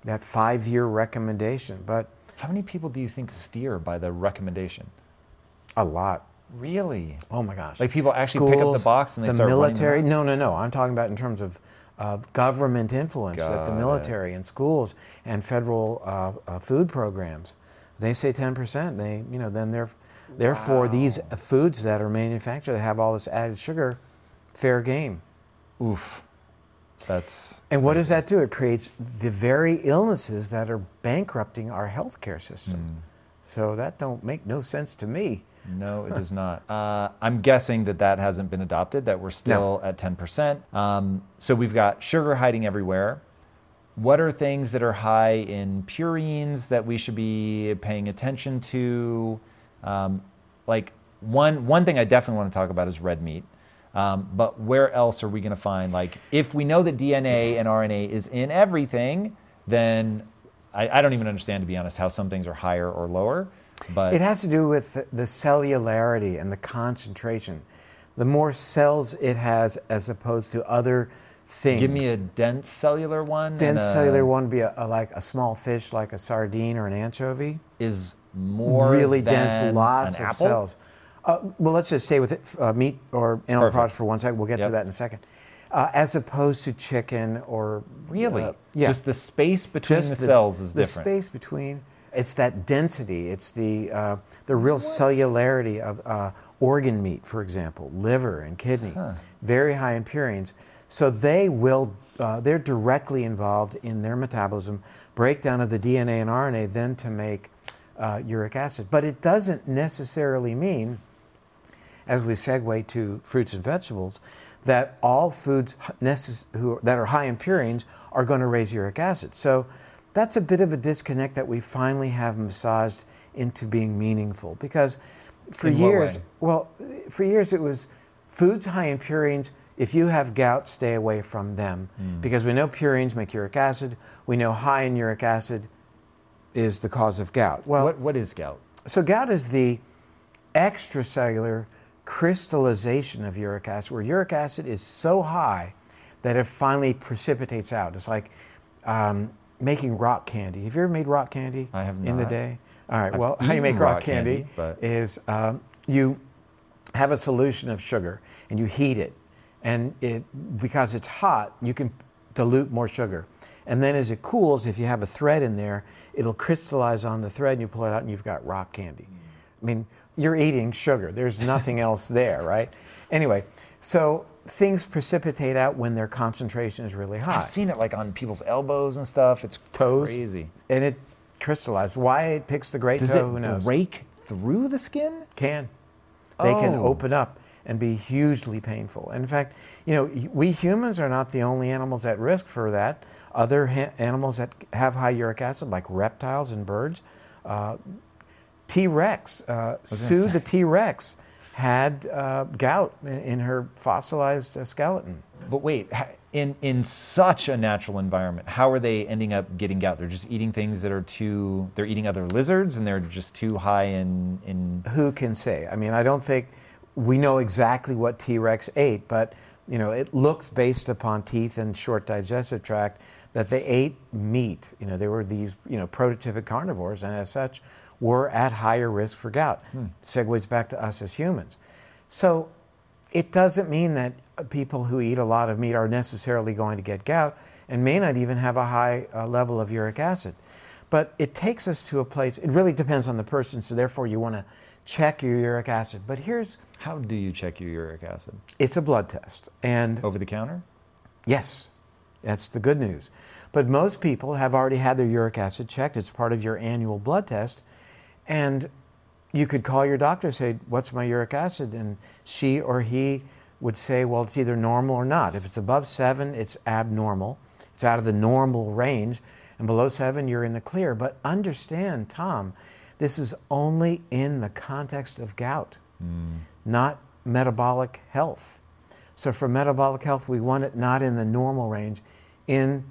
that five-year recommendation. But how many people do you think steer by the recommendation? A lot. Really? Oh my gosh! Like people actually Schools, pick up the box and they the start military. No, no, no. I'm talking about in terms of uh, government influence Got that the military it. and schools and federal uh, uh, food programs. They say 10%. They, you know, then they're, therefore wow. these foods that are manufactured that have all this added sugar fair game. Oof. That's. And what does that do? It creates the very illnesses that are bankrupting our healthcare system. Mm. So that don't make no sense to me. No, it does not. Uh, I'm guessing that that hasn't been adopted. That we're still no. at 10%. Um, so we've got sugar hiding everywhere. What are things that are high in purines that we should be paying attention to? Um, like one one thing I definitely want to talk about is red meat. Um, but where else are we going to find, like, if we know that DNA and RNA is in everything, then I, I, don't even understand, to be honest, how some things are higher or lower. But it has to do with the cellularity and the concentration. The more cells it has as opposed to other things. Give me a dense cellular one. Dense a, cellular one would be a, a, like a small fish, like a sardine or an anchovy. Is more really dense, lots of apple? cells. Uh, well, let's just stay with it, uh, meat or animal Perfect. products for one second. We'll get yep. to that in a second. Uh, as opposed to chicken or really, uh, yeah, just the space between the, the, cells is the different. The space between it's that density. It's the uh, the real what? cellularity of uh, organ meat, for example, liver and kidney, huh. very high in purines. So they will. they're directly involved in their metabolism, breakdown of the DNA and RNA, then to make uric acid. But it doesn't necessarily mean as we segue to fruits and vegetables, that all foods necess- who, that are high in purines are going to raise uric acid. So that's a bit of a disconnect that we finally have massaged into being meaningful because for in years, well, for years it was foods high in purines. If you have gout, stay away from them mm. because we know purines make uric acid. We know high in uric acid is the cause of gout. Well, what, what is gout? So gout is the extracellular crystallization of uric acid, where uric acid is so high that it finally precipitates out. It's like um, making rock candy. Have you ever made rock candy I have not. in the day? All right. I've well, how you make rock, rock candy, candy is um, you have a solution of sugar and you heat it, and it because it's hot, you can dilute more sugar. And then as it cools, if you have a thread in there, it'll crystallize on the thread, and you pull it out, and you've got rock candy. I mean, you're eating sugar. There's nothing else there, right? Anyway, So things precipitate out when their concentration is really high. I've seen it like on people's elbows and stuff. It's Toes. crazy. And it crystallized. Why it picks the great Does toe, who it knows? break through the skin? Can. They can Oh. open up and be hugely painful. And in fact, you know, we humans are not the only animals at risk for that. Other ha- animals that have high uric acid, like reptiles and birds, uh, T Rex, uh, Sue the T Rex, had uh, gout in her fossilized uh, skeleton. But wait, in in such a natural environment, how are they ending up getting gout? They're just eating things that are too. They're eating other lizards, and they're just too high in in. who can say? I mean, I don't think we know exactly what T Rex ate, but you know, it looks based upon teeth and short digestive tract that they ate meat. You know, they were these you know prototypic carnivores, and as such, were at higher risk for gout. Segues back to us as humans. So, it doesn't mean that people who eat a lot of meat are necessarily going to get gout, and may not even have a high uh, level of uric acid. But it takes us to a place, it really depends on the person, so therefore you want to check your uric acid. But here's, How do you check your uric acid? it's a blood test. And Over the counter? yes, that's the good news. But most people have already had their uric acid checked. It's part of your annual blood test. And you could call your doctor and say, What's my uric acid? And she or he would say, Well, it's either normal or not. If it's above seven, it's abnormal. It's out of the normal range. And below seven, you're in the clear. But understand, Tom, this is only in the context of gout, hmm. not metabolic health. So for metabolic health, we want it not in the normal range, in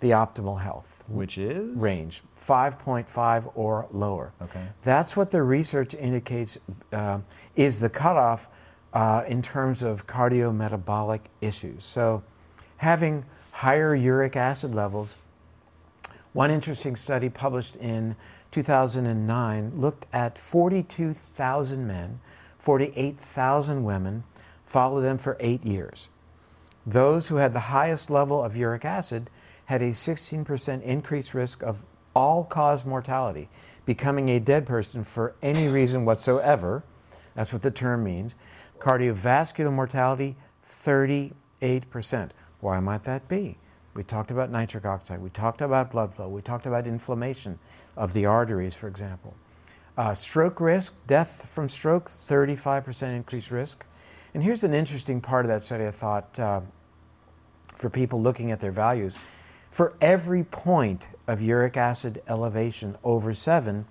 the optimal health Which is range, 5.5 or lower. Okay. That's what the research indicates uh, is the cutoff uh, in terms of cardiometabolic issues. So having higher uric acid levels, one interesting study published in 2009 looked at 42,000 men, 48,000 women, followed them for eight years. Those who had the highest level of uric acid had a 16% increased risk of all cause mortality, becoming a dead person for any reason whatsoever. That's what the term means. Cardiovascular mortality, 38%. Why might that be? We talked about nitric oxide, we talked about blood flow, we talked about inflammation of the arteries, for example. Uh, stroke risk, death from stroke, 35% increased risk. And here's an interesting part of that study I thought uh, for people looking at their values. For every point of uric acid elevation over seven,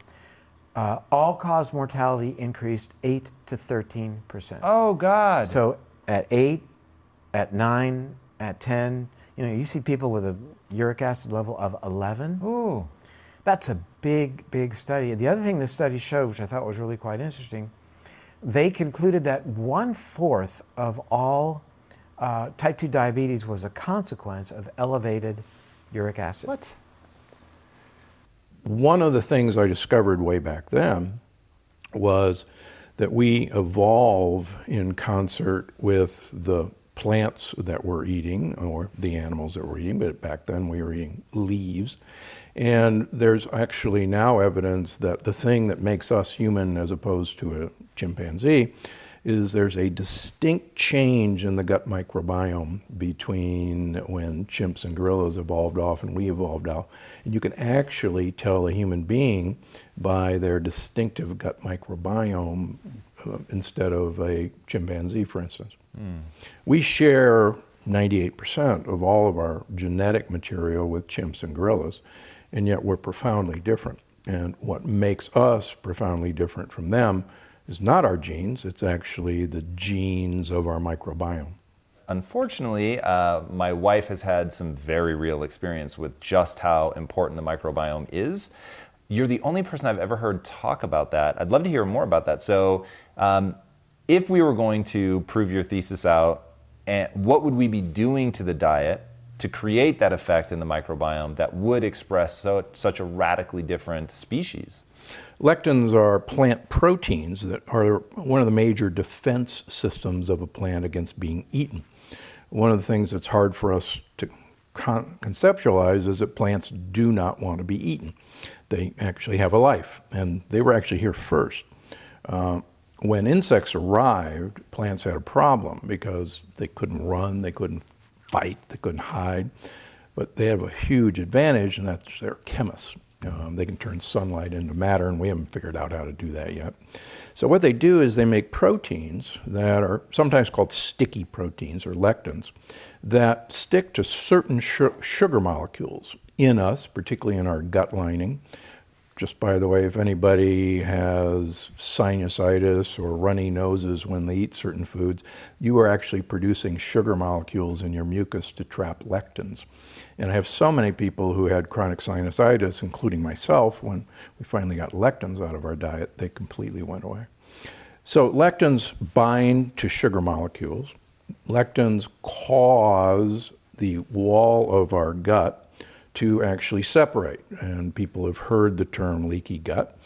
uh, all cause mortality increased 8 to 13%. Oh God. So at 8, at 9, at 10, you know, you see people with a uric acid level of 11. Ooh. That's a big, big study. The other thing this study showed, which I thought was really quite interesting, they concluded that one fourth of all uh, type 2 diabetes was a consequence of elevated uric acid. What? One of the things I discovered way back then was that we evolve in concert with the plants that we're eating or the animals that we're eating, but back then we were eating leaves. And there's actually now evidence that the thing that makes us human as opposed to a chimpanzee is there's a distinct change in the gut microbiome between when chimps and gorillas evolved off and we evolved out. And you can actually tell a human being by their distinctive gut microbiome uh, instead of a chimpanzee, for instance. We share 98% of all of our genetic material with chimps and gorillas, and yet we're profoundly different. And what makes us profoundly different from them is not our genes, it's actually the genes of our microbiome. Unfortunately, uh, my wife has had some very real experience with just how important the microbiome is. You're the only person I've ever heard talk about that. I'd love to hear more about that. So, um, if we were going to prove your thesis out, and what would we be doing to the diet to create that effect in the microbiome that would express so, such a radically different species? Lectins are plant proteins that are one of the major defense systems of a plant against being eaten. One of the things that's hard for us to con- conceptualize is that plants do not want to be eaten. They actually have a life, and they were actually here first. Uh, when insects arrived, plants had a problem because they couldn't run, they couldn't fight, they couldn't hide. But they have a huge advantage, and that's they're chemists. Um, they can turn sunlight into matter, and we haven't figured out how to do that yet. So, what they do is they make proteins that are sometimes called sticky proteins or lectins that stick to certain sugar molecules in us, particularly in our gut lining. Just by the way, if anybody has sinusitis or runny noses when they eat certain foods, you are actually producing sugar molecules in your mucus to trap lectins. And I have so many people who had chronic sinusitis, including myself, when we finally got lectins out of our diet, they completely went away. So, lectins bind to sugar molecules. Lectins cause the wall of our gut to actually separate. And people have heard the term leaky gut.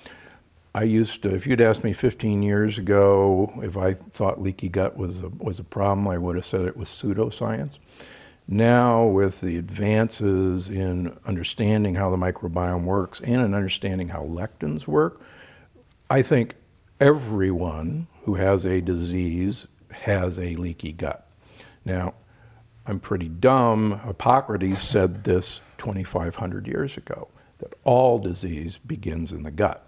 I used to, if you'd asked me 15 years ago if I thought leaky gut was a, was a problem, I would have said it was pseudoscience. Now, with the advances in understanding how the microbiome works and in understanding how lectins work, I think everyone who has a disease has a leaky gut. Now, I'm pretty dumb. Hippocrates said this 2,500 years ago that all disease begins in the gut.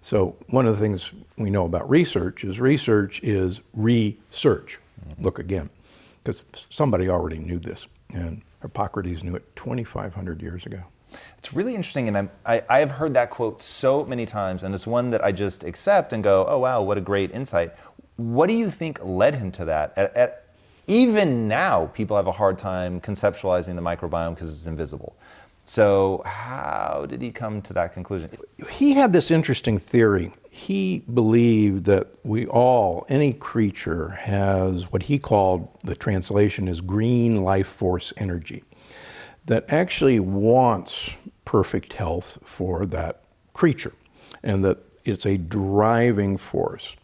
So, one of the things we know about research is research is research. Mm-hmm. Look again, because somebody already knew this, and Hippocrates knew it 2,500 years ago. It's really interesting, and I'm, I, I have heard that quote so many times, and it's one that I just accept and go, oh, wow, what a great insight. What do you think led him to that? At, at, even now, people have a hard time conceptualizing the microbiome because it's invisible. So, how did he come to that conclusion? He had this interesting theory. He believed that we all, any creature, has what he called the translation is green life force energy that actually wants perfect health for that creature and that it's a driving force.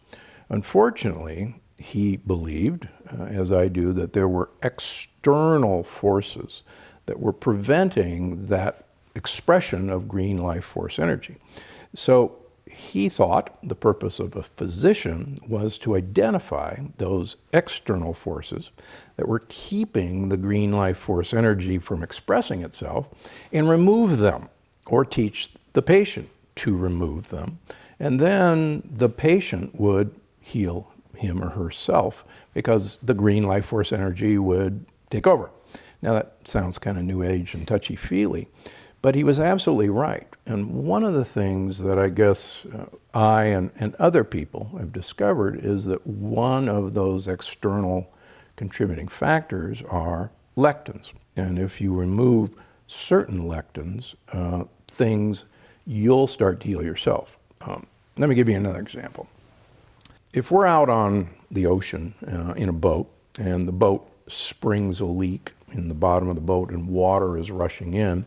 Unfortunately, he believed, uh, as I do, that there were external forces that were preventing that expression of green life force energy. So he thought the purpose of a physician was to identify those external forces that were keeping the green life force energy from expressing itself and remove them or teach the patient to remove them. And then the patient would heal him or herself because the green life force energy would take over. Now, that sounds kind of new age and touchy feely, but he was absolutely right. And one of the things that I guess uh, I and, and other people have discovered is that one of those external contributing factors are lectins. And if you remove certain lectins, uh, things you'll start to heal yourself. Um, let me give you another example. If we're out on the ocean uh, in a boat and the boat springs a leak in the bottom of the boat and water is rushing in,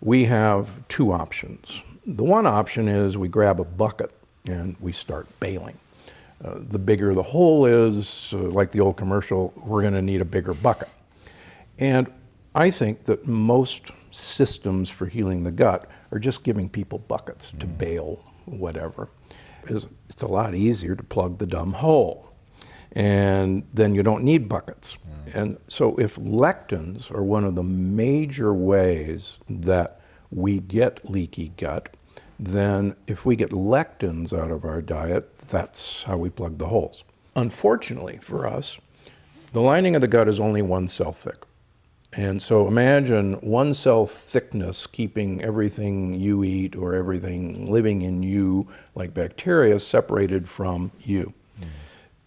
we have two options. The one option is we grab a bucket and we start bailing. Uh, the bigger the hole is, uh, like the old commercial, we're going to need a bigger bucket. And I think that most systems for healing the gut are just giving people buckets mm. to bail whatever. It's a lot easier to plug the dumb hole and then you don't need buckets. Mm. And so, if lectins are one of the major ways that we get leaky gut, then if we get lectins out of our diet, that's how we plug the holes. Unfortunately for us, the lining of the gut is only one cell thick. And so imagine one cell thickness keeping everything you eat or everything living in you, like bacteria, separated from you.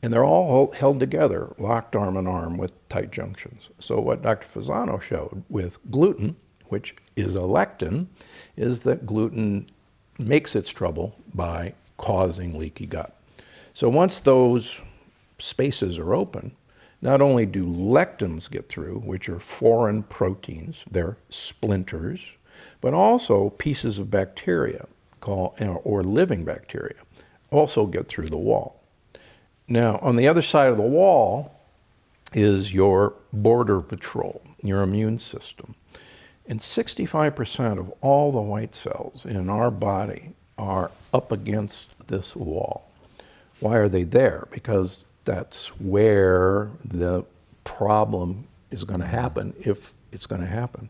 And they're all held together, locked arm in arm with tight junctions. So, what Dr. Fasano showed with gluten, which is a lectin, is that gluten makes its trouble by causing leaky gut. So, once those spaces are open, not only do lectins get through, which are foreign proteins, they're splinters, but also pieces of bacteria called, or living bacteria also get through the wall. Now, on the other side of the wall is your border patrol, your immune system. And 65% of all the white cells in our body are up against this wall. Why are they there? Because that's where the problem is going to happen if it's going to happen.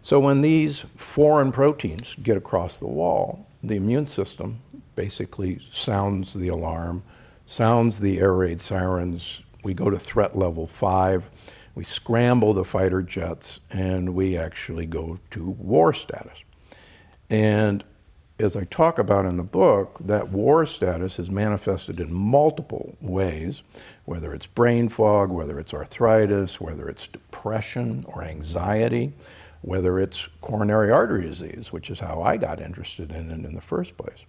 So when these foreign proteins get across the wall, the immune system basically sounds the alarm, sounds the air raid sirens. We go to threat level five, we scramble the fighter jets, and we actually go to war status. And as I talk about in the book, that war status is manifested in multiple ways, whether it's brain fog, whether it's arthritis, whether it's depression or anxiety, whether it's coronary artery disease, which is how I got interested in it in the first place.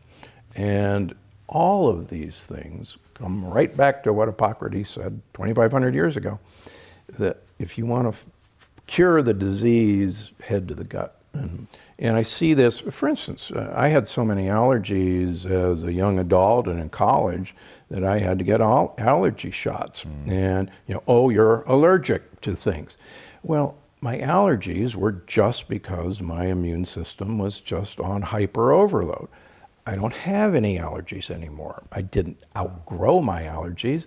And all of these things come right back to what Hippocrates said 2,500 years ago that if you want to f- cure the disease, head to the gut. And, and I see this, for instance, uh, I had so many allergies as a young adult and in college that I had to get all allergy shots. Mm. And, you know, oh, you're allergic to things. Well, my allergies were just because my immune system was just on hyper overload. I don't have any allergies anymore. I didn't outgrow my allergies.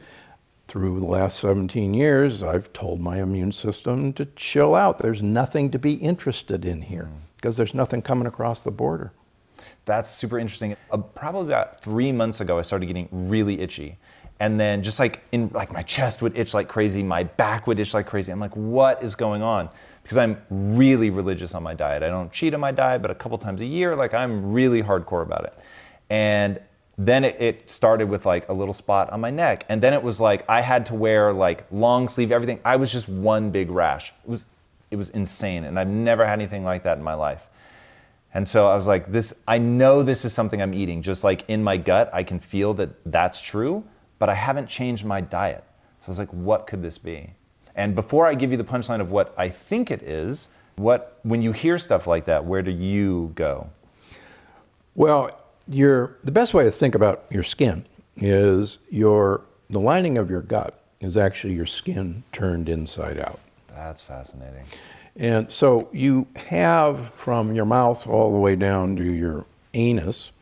Through the last 17 years, I've told my immune system to chill out. There's nothing to be interested in here because there's nothing coming across the border. That's super interesting. Uh, probably about three months ago, I started getting really itchy. And then just like in like my chest would itch like crazy, my back would itch like crazy. I'm like, what is going on? Because I'm really religious on my diet. I don't cheat on my diet, but a couple times a year, like I'm really hardcore about it. And then it, it, started with like a little spot on my neck. And then it was like I had to wear like long sleeve everything. I was just one big rash. It was it was insane. And I've never had anything like that in my life. And so I was like, this, I know this is something I'm eating. Just like in my gut, I can feel that that's true, but I haven't changed my diet. So I was like, what could this be? And before I give you the punchline of what I think it is, what, when you hear stuff like that, where do you go? Well, your, the best way to think about your skin is your, the lining of your gut is actually your skin turned inside out. That's fascinating. And so you have from your mouth all the way down to your anus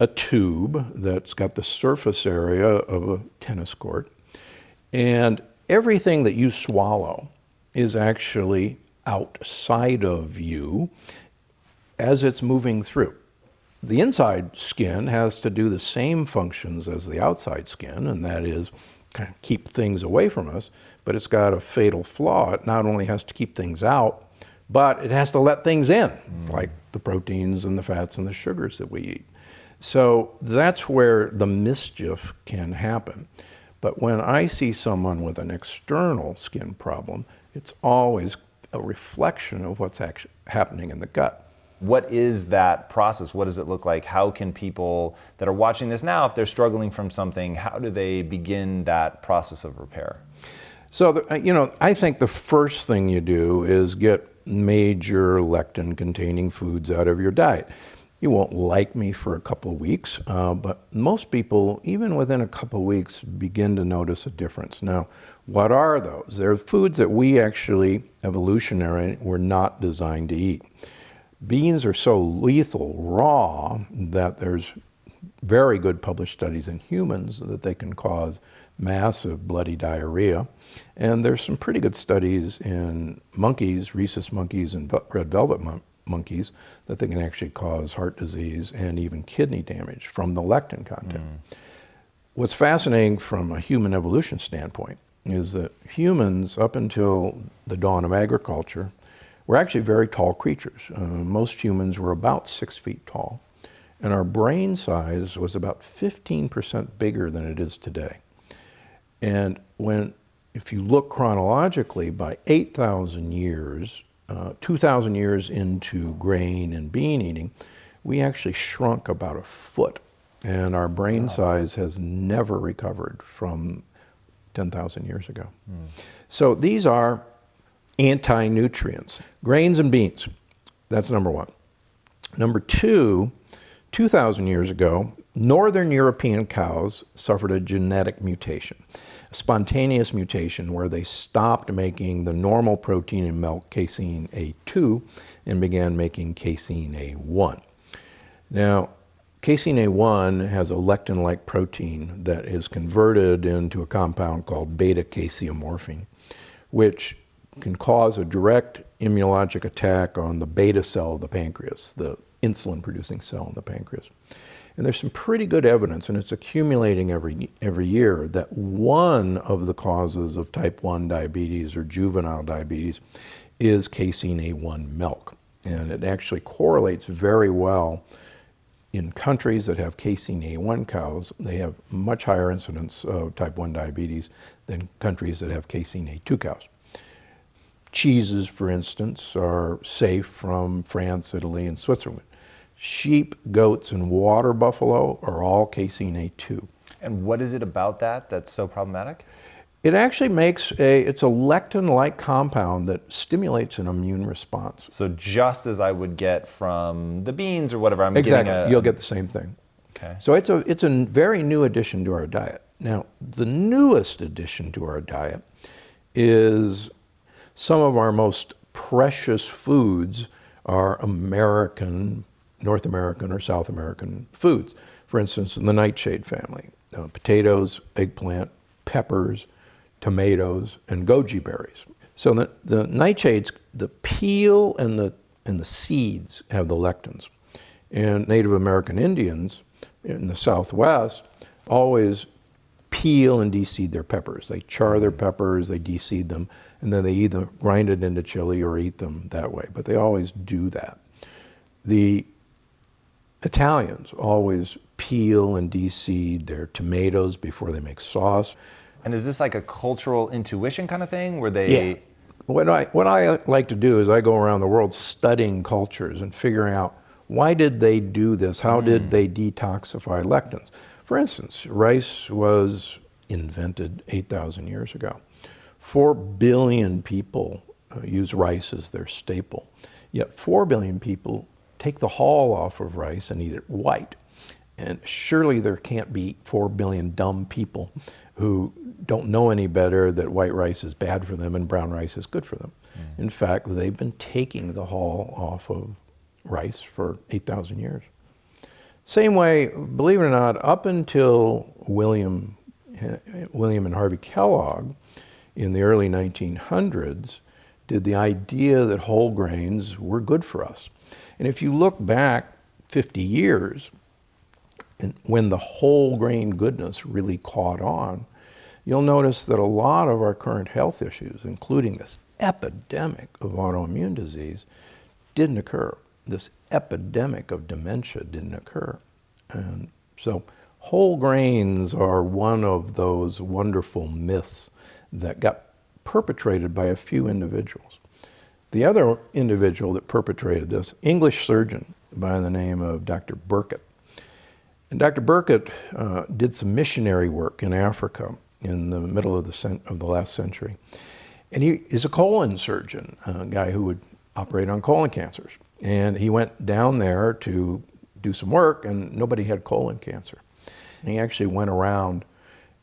a tube that's got the surface area of a tennis court. And everything that you swallow is actually outside of you as it's moving through. The inside skin has to do the same functions as the outside skin, and that is kind of keep things away from us, but it's got a fatal flaw. It not only has to keep things out, but it has to let things in, mm. like the proteins and the fats and the sugars that we eat. So that's where the mischief can happen. But when I see someone with an external skin problem, it's always a reflection of what's actually happening in the gut what is that process? What does it look like? How can people that are watching this now, if they're struggling from something, how do they begin that process of repair? So, the, uh, you know, I think the first thing you do is get major lectin containing foods out of your diet. You won't like me for a couple of weeks, uh, but most people, even within a couple of weeks, begin to notice a difference. Now, what are those? They're foods that we actually, evolutionary, were not designed to eat beans are so lethal raw that there's very good published studies in humans that they can cause massive bloody diarrhea. And there's some pretty good studies in monkeys, rhesus monkeys, and red velvet mon- monkeys that they can actually cause heart disease and even kidney damage from the lectin content. Mm. What's fascinating from a human evolution standpoint is that humans, up until the dawn of agriculture, we're actually very tall creatures. Uh, most humans were about six feet tall, and our brain size was about 15% bigger than it is today. And when, if you look chronologically, by 8,000 years, uh, 2,000 years into grain and bean eating, we actually shrunk about a foot, and our brain wow. size has never recovered from 10,000 years ago. Mm. So these are anti nutrients. Grains and beans, that's number one. Number two, 2,000 years ago, northern European cows suffered a genetic mutation, spontaneous mutation where they stopped making the normal protein in milk, casein A2, and began making casein A1. Now, Casein A1 has a lectin like protein that is converted into a compound called beta casomorphin, which can cause a direct immunologic attack on the beta cell of the pancreas, the insulin producing cell in the pancreas. And there's some pretty good evidence, and it's accumulating every, every year, that one of the causes of type 1 diabetes or juvenile diabetes is casein A1 milk. And it actually correlates very well in countries that have casein A1 cows. They have much higher incidence of type 1 diabetes than countries that have casein A2 cows. Cheeses, for instance, are safe from France, Italy, and Switzerland. Sheep, goats, and water buffalo are all casein A2. And what is it about that that's so problematic? It actually makes a, it's a lectin-like compound that stimulates an immune response. So just as I would get from the beans or whatever, I'm exactly. getting a... You'll get the same thing. Okay. So it's a, it's a very new addition to our diet. Now, the newest addition to our diet is some of our most precious foods are American, North American, or South American foods. For instance, in the nightshade family, uh, potatoes, eggplant, peppers, tomatoes, and goji berries. So the, the nightshades, the peel and the, and the seeds have the lectins. And Native American Indians in the Southwest always peel and deseed their peppers. They char their peppers, they deseed them, and then they either grind it into chili or eat them that way. But they always do that. The Italians always peel and deseed their tomatoes before they make sauce. And is this like a cultural intuition kind of thing where they. Yeah. What I, what I like to do is I go around the world studying cultures and figuring out why did they do this? How mm. did they detoxify lectins? For instance, rice was invented 8,000 years ago. Four billion people uh, use rice as their staple, yet four billion people take the hull off of rice and eat it white. And surely there can't be four billion dumb people who don't know any better that white rice is bad for them and brown rice is good for them. Mm. In fact, they've been taking the hull off of rice for 8,000 years. Same way, believe it or not, up until William, William and Harvey Kellogg in the early 1900s, did the idea that whole grains were good for us. And if you look back 50 years, when the whole grain goodness really caught on, you'll notice that a lot of our current health issues, including this epidemic of autoimmune disease, didn't occur. This epidemic of dementia didn't occur. And so whole grains are one of those wonderful myths that got perpetrated by a few individuals. The other individual that perpetrated this, English surgeon by the name of Dr. Burkitt. And Dr. Burkitt uh, did some missionary work in Africa in the middle of the, cent- of the last century. And he is a colon surgeon, a guy who would operate on colon cancers. And he went down there to do some work, and nobody had colon cancer. And he actually went around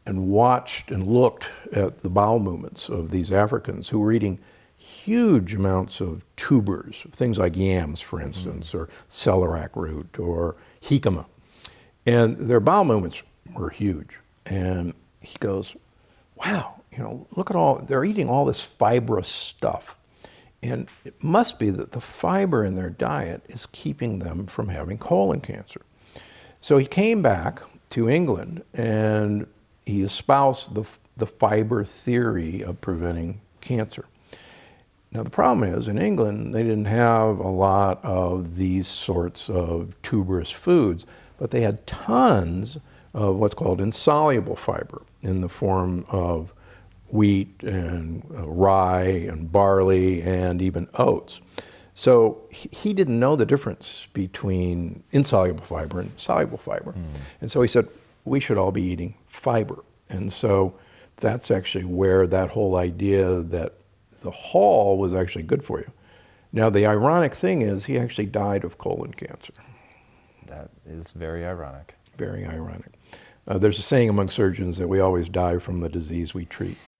and watched and looked at the bowel movements of these Africans who were eating huge amounts of tubers, things like yams, for instance, mm-hmm. or celeriac root or jicama. And their bowel movements were huge. And he goes, wow, you know, look at all, they're eating all this fibrous stuff. And it must be that the fiber in their diet is keeping them from having colon cancer. So he came back to England and he espoused the, the fiber theory of preventing cancer. Now, the problem is in England, they didn't have a lot of these sorts of tuberous foods, but they had tons of what's called insoluble fiber in the form of wheat and uh, rye and barley and even oats. So he, he didn't know the difference between insoluble fiber and soluble fiber. Mm. And so he said, we should all be eating fiber. And so that's actually where that whole idea that the hall was actually good for you. Now, the ironic thing is, he actually died of colon cancer. That is very ironic. Very ironic. Uh, there's a saying among surgeons that we always die from the disease we treat.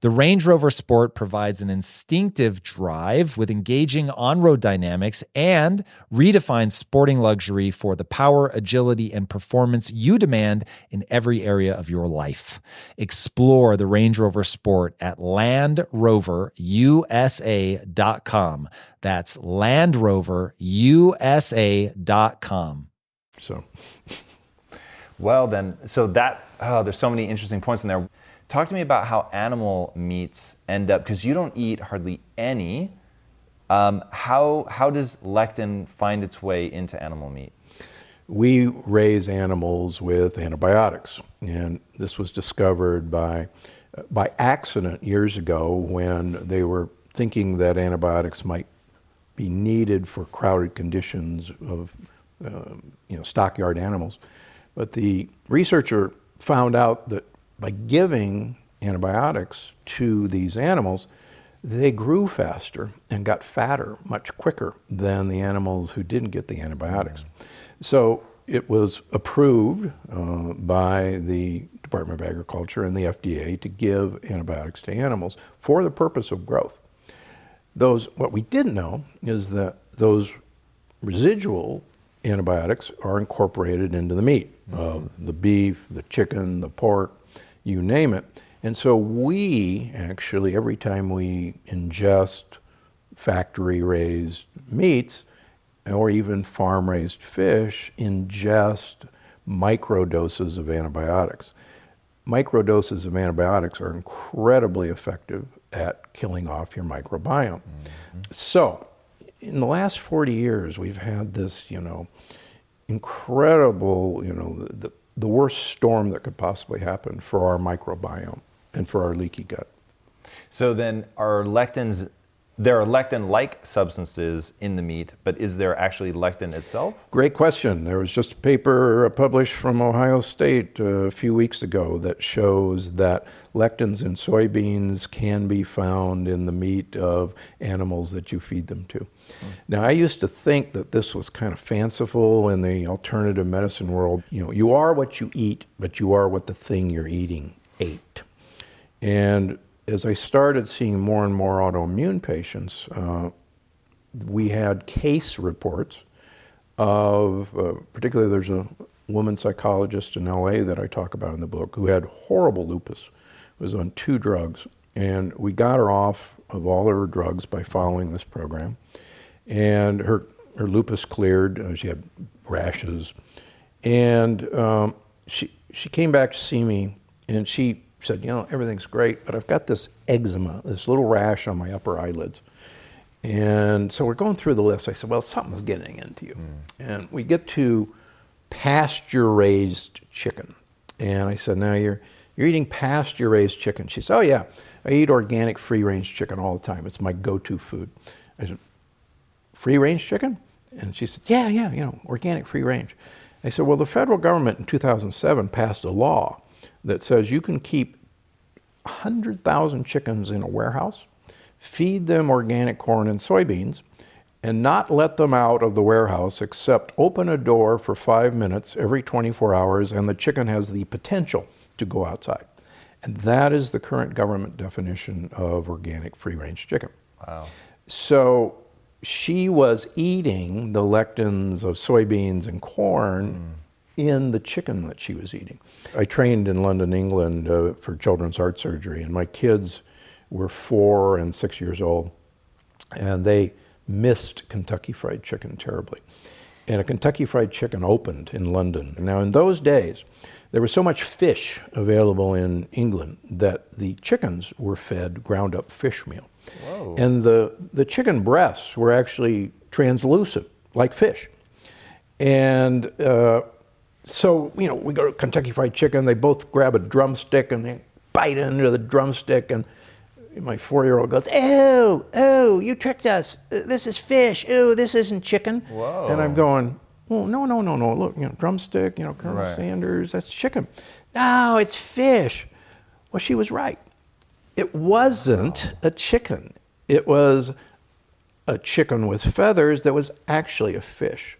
The Range Rover Sport provides an instinctive drive with engaging on road dynamics and redefines sporting luxury for the power, agility, and performance you demand in every area of your life. Explore the Range Rover Sport at LandRoverUSA.com. That's LandRoverUSA.com. So, Well, then, so that, oh, there's so many interesting points in there. Talk to me about how animal meats end up, because you don't eat hardly any. Um, how, how does lectin find its way into animal meat? we raise animals with antibiotics, and this was discovered by by accident years ago when they were thinking that antibiotics might be needed for crowded conditions of uh, you know stockyard animals, but the researcher found out that by giving antibiotics to these animals, they grew faster and got fatter much quicker than the animals who didn't get the antibiotics. So it was approved uh, by the Department of Agriculture and the FDA to give antibiotics to animals for the purpose of growth. Those, what we didn't know is that those residual antibiotics are incorporated into the meat of the beef, the chicken, the pork, you name it. And so we actually, every time we ingest factory raised meats or even farm raised fish, ingest microdoses of antibiotics. Microdoses of antibiotics are incredibly effective at killing off your microbiome. Mm-hmm. So, in the last 40 years, we've had this, you know, incredible, you know, the, the worst storm that could possibly happen for our microbiome and for our leaky gut. So then, are lectins? There are lectin-like substances in the meat, but is there actually lectin itself? Great question. There was just a paper published from Ohio State uh, a few weeks ago that shows that lectins in soybeans can be found in the meat of animals that you feed them to. Now, I used to think that this was kind of fanciful in the alternative medicine world. You know, you are what you eat, but you are what the thing you're eating ate. And as I started seeing more and more autoimmune patients, uh, we had case reports of, uh, particularly there's a woman psychologist in LA that I talk about in the book who had horrible lupus, was on two drugs, and we got her off of all her drugs by following this program, and her her lupus cleared. Uh, she had rashes, and um, she she came back to see me, and she said, you know, everything's great, but I've got this eczema, this little rash on my upper eyelids. And so we're going through the list. I said, well, something's getting into you. Mm. And we get to pasture raised chicken. And I said, now you're, you're eating pasture raised chicken. She said, oh, yeah, I eat organic free range chicken all the time. It's my go to food. I said, free range chicken? And she said, yeah, yeah, you know, organic free range. I said, well, the federal government in 2007 passed a law that says you can keep 100,000 chickens in a warehouse, feed them organic corn and soybeans, and not let them out of the warehouse except open a door for five minutes every 24 hours, and the chicken has the potential to go outside. And that is the current government definition of organic free range chicken. Wow. So she was eating the lectins of soybeans and corn mm. In the chicken that she was eating. I trained in London, England uh, for children's heart surgery, and my kids were four and six years old, and they missed Kentucky Fried Chicken terribly. And a Kentucky Fried Chicken opened in London. Now, in those days, there was so much fish available in England that the chickens were fed ground up fish meal. And the, the chicken breasts were actually translucent like fish. And uh, so, you know, we go to Kentucky Fried Chicken, they both grab a drumstick and they bite into the drumstick. And my four year old goes, Oh, oh, you tricked us. Uh, this is fish. Oh, this isn't chicken. Whoa. And I'm going, Oh, no, no, no, no. Look, you know, drumstick, you know, Colonel Right. Sanders, that's chicken. No, it's fish. Well, she was right. It wasn't a chicken. It was a chicken with feathers that was actually a fish.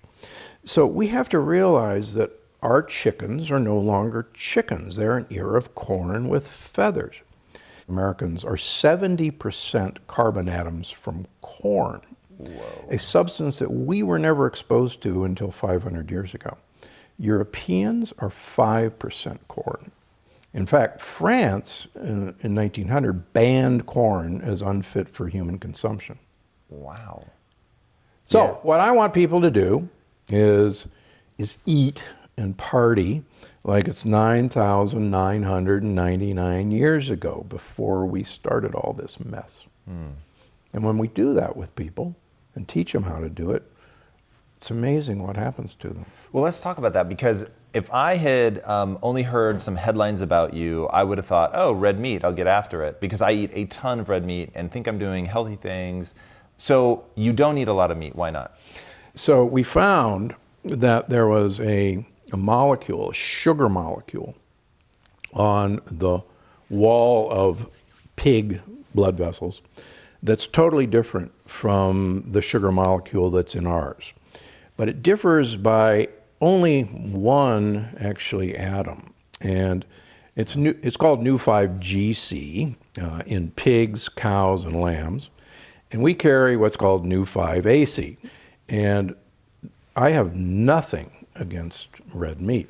So we have to realize that our chickens are no longer chickens. They're an ear of corn with feathers. Americans are 70% carbon atoms from corn, a substance that we were never exposed to until 500 years ago. Europeans are 5% corn. In fact, France uh, in, in 1900 banned corn as unfit for human consumption. Wow. So Yeah. what I want people to do is is eat and party like it's 9,999 years ago before we started all this mess. And when we do that with people and teach them how to do it, it's amazing what happens to them. Well, let's talk about that because if I had um, only heard some headlines about you, I would have thought, oh, red meat, I'll get after it because I eat a ton of red meat and think I'm doing healthy things. So you don't eat a lot of meat. Why not? So we found that there was a, a molecule, a sugar molecule, on the wall of pig blood vessels that's totally different from the sugar molecule that's in ours. But it differs by only one actually atom. And it's, new, it's called Neu5Gc uh, in pigs, cows, and lambs. And we carry what's called Neu5Ac. And I have nothing against red meat.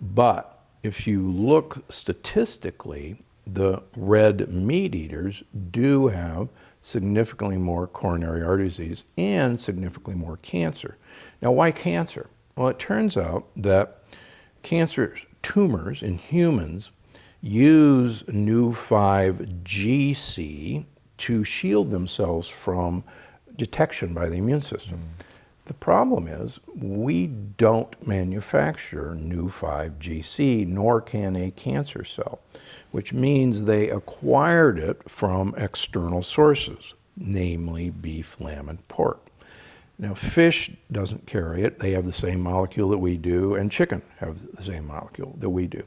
But if you look statistically, the red meat eaters do have significantly more coronary artery disease and significantly more cancer. Now, why cancer? Well, it turns out that cancer tumors in humans use Neu5Gc to shield themselves from detection by the immune system. Mm. The problem is we don't manufacture Neu5Gc, nor can a cancer cell, which means they acquired it from external sources, namely beef, lamb, and pork. Now, fish doesn't carry it. They have the same molecule that we do, and chicken have the same molecule that we do.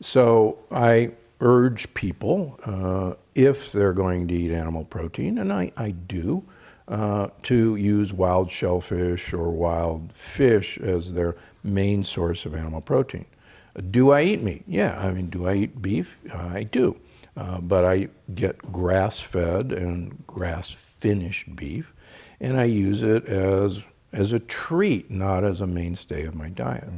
So I urge people, uh, if they're going to eat animal protein, and I, I do, uh, to use wild shellfish or wild fish as their main source of animal protein. Do I eat meat? Yeah, I mean, do I eat beef? I do. Uh, but I get grass fed and grass finished beef, and I use it as, as a treat, not as a mainstay of my diet.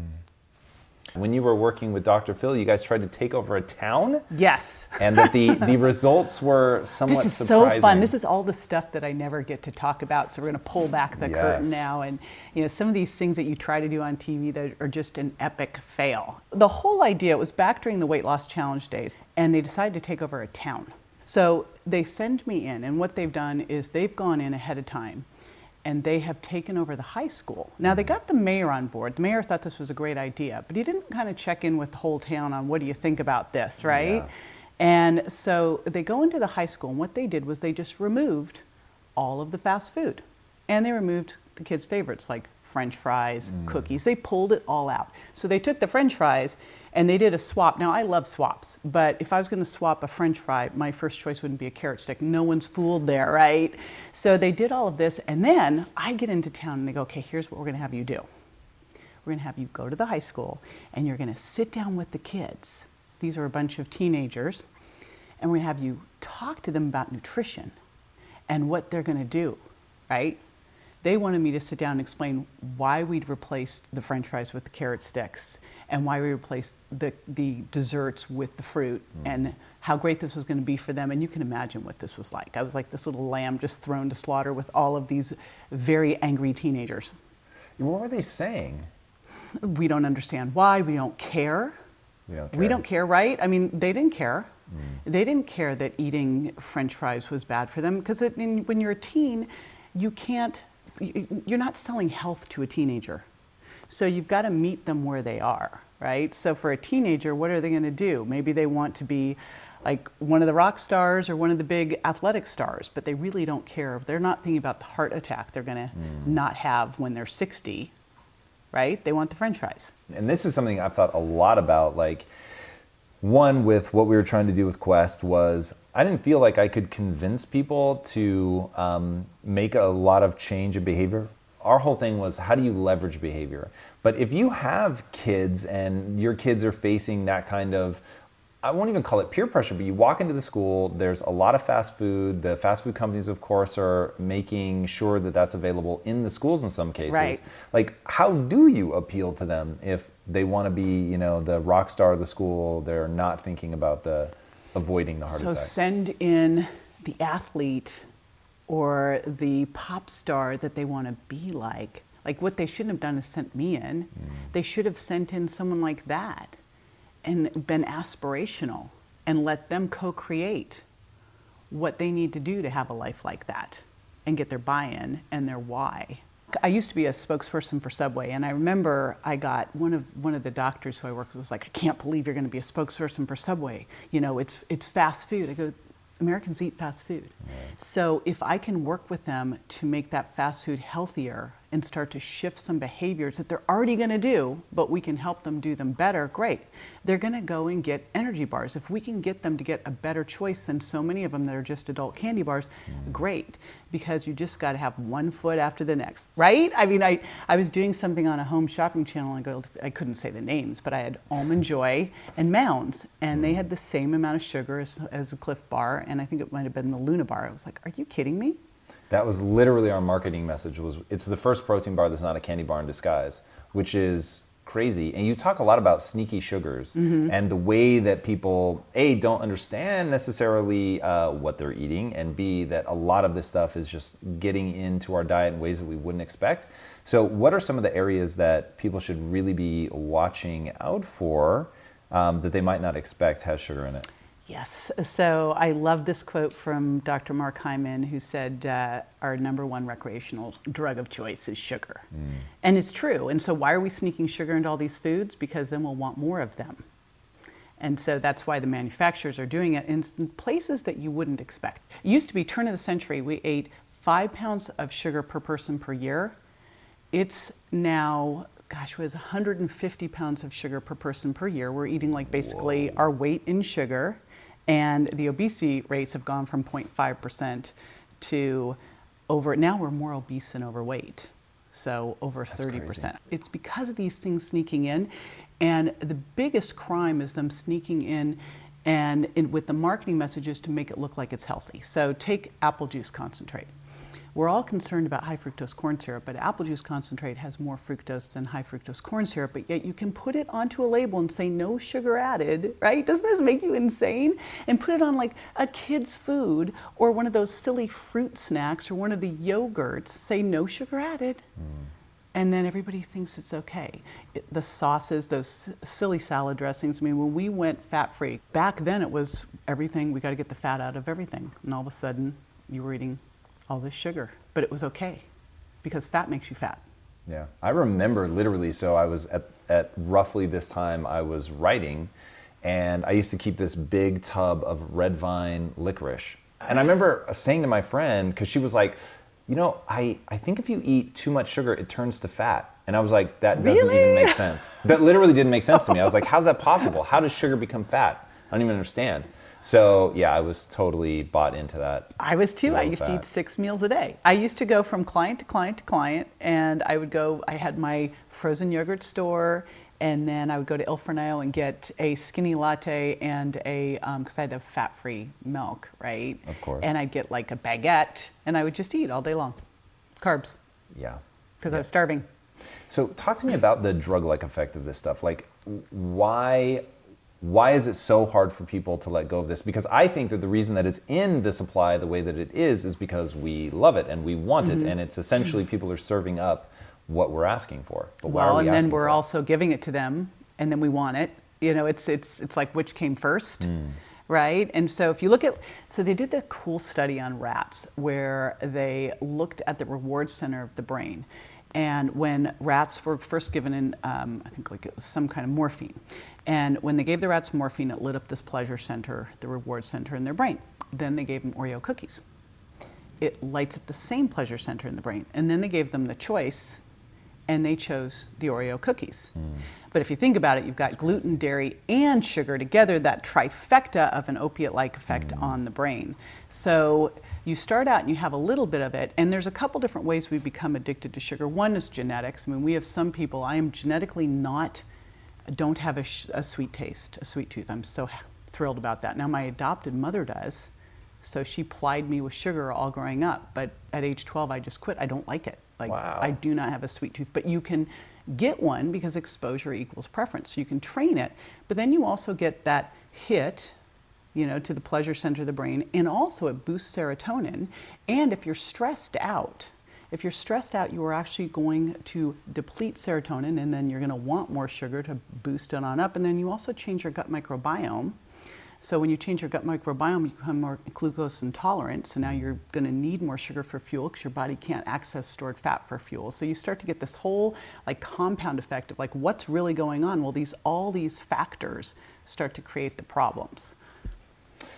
When you were working with Dr. Phil, you guys tried to take over a town, Yes. and that the, the results were somewhat This is surprising. so fun. This is all the stuff that I never get to talk about. So we're going to pull back the curtain now, and you know some of these things that you try to do on TV that are just an epic fail. The whole idea was back during the weight loss challenge days, and they decided to take over a town. So they send me in, and what they've done is they've gone in ahead of time and they have taken over the high school. Now they mm. got the mayor on board. The mayor thought this was a great idea, but he didn't kind of check in with the whole town on what do you think about this, right? Yeah. And so they go into the high school, and what they did was they just removed all of the fast food. And they removed the kids' favorites like french fries, mm. cookies. They pulled it all out. So they took the french fries and they did a swap. Now, I love swaps, but if I was going to swap a french fry, my first choice wouldn't be a carrot stick. No one's fooled there, right? So they did all of this. And then I get into town and they go, okay, here's what we're going to have you do. We're going to have you go to the high school and you're going to sit down with the kids. These are a bunch of teenagers. And we're going to have you talk to them about nutrition and what they're going to do, right? They wanted me to sit down and explain why we'd replaced the french fries with the carrot sticks and why we replaced the, the desserts with the fruit mm. and how great this was going to be for them. And you can imagine what this was like. I was like this little lamb just thrown to slaughter with all of these very angry teenagers. What were they saying? We don't understand why, we don't care. We don't care, We don't care, right? I mean, they didn't care. Mm. They didn't care that eating french fries was bad for them because when you're a teen, you can't you're not selling health to a teenager. So you've got to meet them where they are, right? So for a teenager, what are they going to do? Maybe they want to be like one of the rock stars or one of the big athletic stars, but they really don't care. They're not thinking about the heart attack they're going to mm. not have when they're 60, right? They want the french fries. And this is something I've thought a lot about. Like, one, with what we were trying to do with Quest, was I didn't feel like I could convince people to um, make a lot of change in behavior. Our whole thing was how do you leverage behavior? But if you have kids and your kids are facing that kind of I won't even call it peer pressure, but you walk into the school, there's a lot of fast food. The fast food companies, of course, are making sure that that's available in the schools in some cases. Right. Like, how do you appeal to them if they want to be, you know, the rock star of the school? They're not thinking about the avoiding the heart so attack. So send in the athlete or the pop star that they want to be like. Like, what they shouldn't have done is sent me in. Mm. They should have sent in someone like that and been aspirational and let them co create what they need to do to have a life like that and get their buy in and their why. I used to be a spokesperson for Subway, and I remember I got one of one of the doctors who I worked with was like, "I can't believe you're going to be a spokesperson for Subway. You know, it's it's fast food." I go, "Americans eat fast food, so if I can work with them to make that fast food healthier and start to shift some behaviors that they're already going to do, but we can help them do them better, great. They're going to go and get energy bars. If we can get them to get a better choice than so many of them that are just adult candy bars, mm. great, because you just got to have one foot after the next, right? I mean, I, I was doing something on a home shopping channel, and I, I couldn't say the names, but I had Almond Joy and Mounds, and they had the same amount of sugar as, as a Clif Bar, and I think it might have been the Luna Bar. I was like, are you kidding me? That was literally our marketing message was it's the first protein bar that's not a candy bar in disguise, which is crazy. And you talk a lot about sneaky sugars mm-hmm. and the way that people a don't understand necessarily uh, what they're eating, and b that a lot of this stuff is just getting into our diet in ways that we wouldn't expect. So, what are some of the areas that people should really be watching out for um, that they might not expect has sugar in it? Yes. So I love this quote from Dr. Mark Hyman, who said, uh, Our number one recreational drug of choice is sugar. Mm. And it's true. And so, why are we sneaking sugar into all these foods? Because then we'll want more of them. And so that's why the manufacturers are doing it in places that you wouldn't expect. It used to be turn of the century, we ate five pounds of sugar per person per year. It's now gosh, was 150 pounds of sugar per person per year. We're eating like basically Whoa. our weight in sugar. And the obesity rates have gone from 0.5% to over, now we're more obese than overweight. So over That's 30%. Crazy. It's because of these things sneaking in. And the biggest crime is them sneaking in and in, with the marketing messages to make it look like it's healthy. So take apple juice concentrate. We're all concerned about high fructose corn syrup, but apple juice concentrate has more fructose than high fructose corn syrup, but yet you can put it onto a label and say no sugar added, right? Doesn't this make you insane? And put it on like a kid's food or one of those silly fruit snacks or one of the yogurts, say no sugar added. Mm. And then everybody thinks it's okay. It, the sauces, those silly salad dressings. I mean, when we went fat free, back then it was everything, we got to get the fat out of everything. And all of a sudden, you were eating all this sugar, but it was okay because fat makes you fat. Yeah, I remember literally. So I was at, at roughly this time, I was writing, and I used to keep this big tub of red vine licorice. And I remember saying to my friend, because she was like, you know, I, I think if you eat too much sugar, it turns to fat. And I was like, that doesn't really? even make sense. That literally didn't make sense to me. I was like, how's that possible? How does sugar become fat? I don't even understand. So yeah, I was totally bought into that. I was too. I used fat. to eat six meals a day. I used to go from client to client to client, and I would go. I had my frozen yogurt store, and then I would go to Il Forno and get a skinny latte and a because um, I had a fat-free milk, right? Of course. And I'd get like a baguette, and I would just eat all day long, carbs. Yeah. Because yeah. I was starving. So talk to me about the drug-like effect of this stuff. Like, why why is it so hard for people to let go of this? Because I think that the reason that it's in the supply the way that it is is because we love it and we want mm-hmm. it, and it's essentially people are serving up what we're asking for. But well, we and then we're also giving it to them, and then we want it. You know, it's it's it's like which came first. Mm right? And so if you look at, so they did the cool study on rats where they looked at the reward center of the brain. And when rats were first given in, um, I think like it was some kind of morphine, and when they gave the rats morphine, it lit up this pleasure center, the reward center in their brain. Then they gave them Oreo cookies. It lights up the same pleasure center in the brain. And then they gave them the choice, and they chose the Oreo cookies. Mm. But if you think about it, you've got That's gluten, crazy. dairy, and sugar together, that trifecta of an opiate like effect mm. on the brain. So you start out and you have a little bit of it, and there's a couple different ways we become addicted to sugar. One is genetics. I mean, we have some people, I am genetically not, don't have a, sh- a sweet taste, a sweet tooth. I'm so thrilled about that. Now, my adopted mother does. So she plied me with sugar all growing up. But at age 12, I just quit. I don't like it. Like, wow. I do not have a sweet tooth. But you can get one because exposure equals preference. So you can train it, but then you also get that hit, you know, to the pleasure center of the brain, and also it boosts serotonin. And if you're stressed out, if you're stressed out, you are actually going to deplete serotonin, and then you're going to want more sugar to boost it on up. And then you also change your gut microbiome so when you change your gut microbiome, you become more glucose intolerant. So now you're going to need more sugar for fuel because your body can't access stored fat for fuel. So you start to get this whole like compound effect of like what's really going on. Well, these all these factors start to create the problems.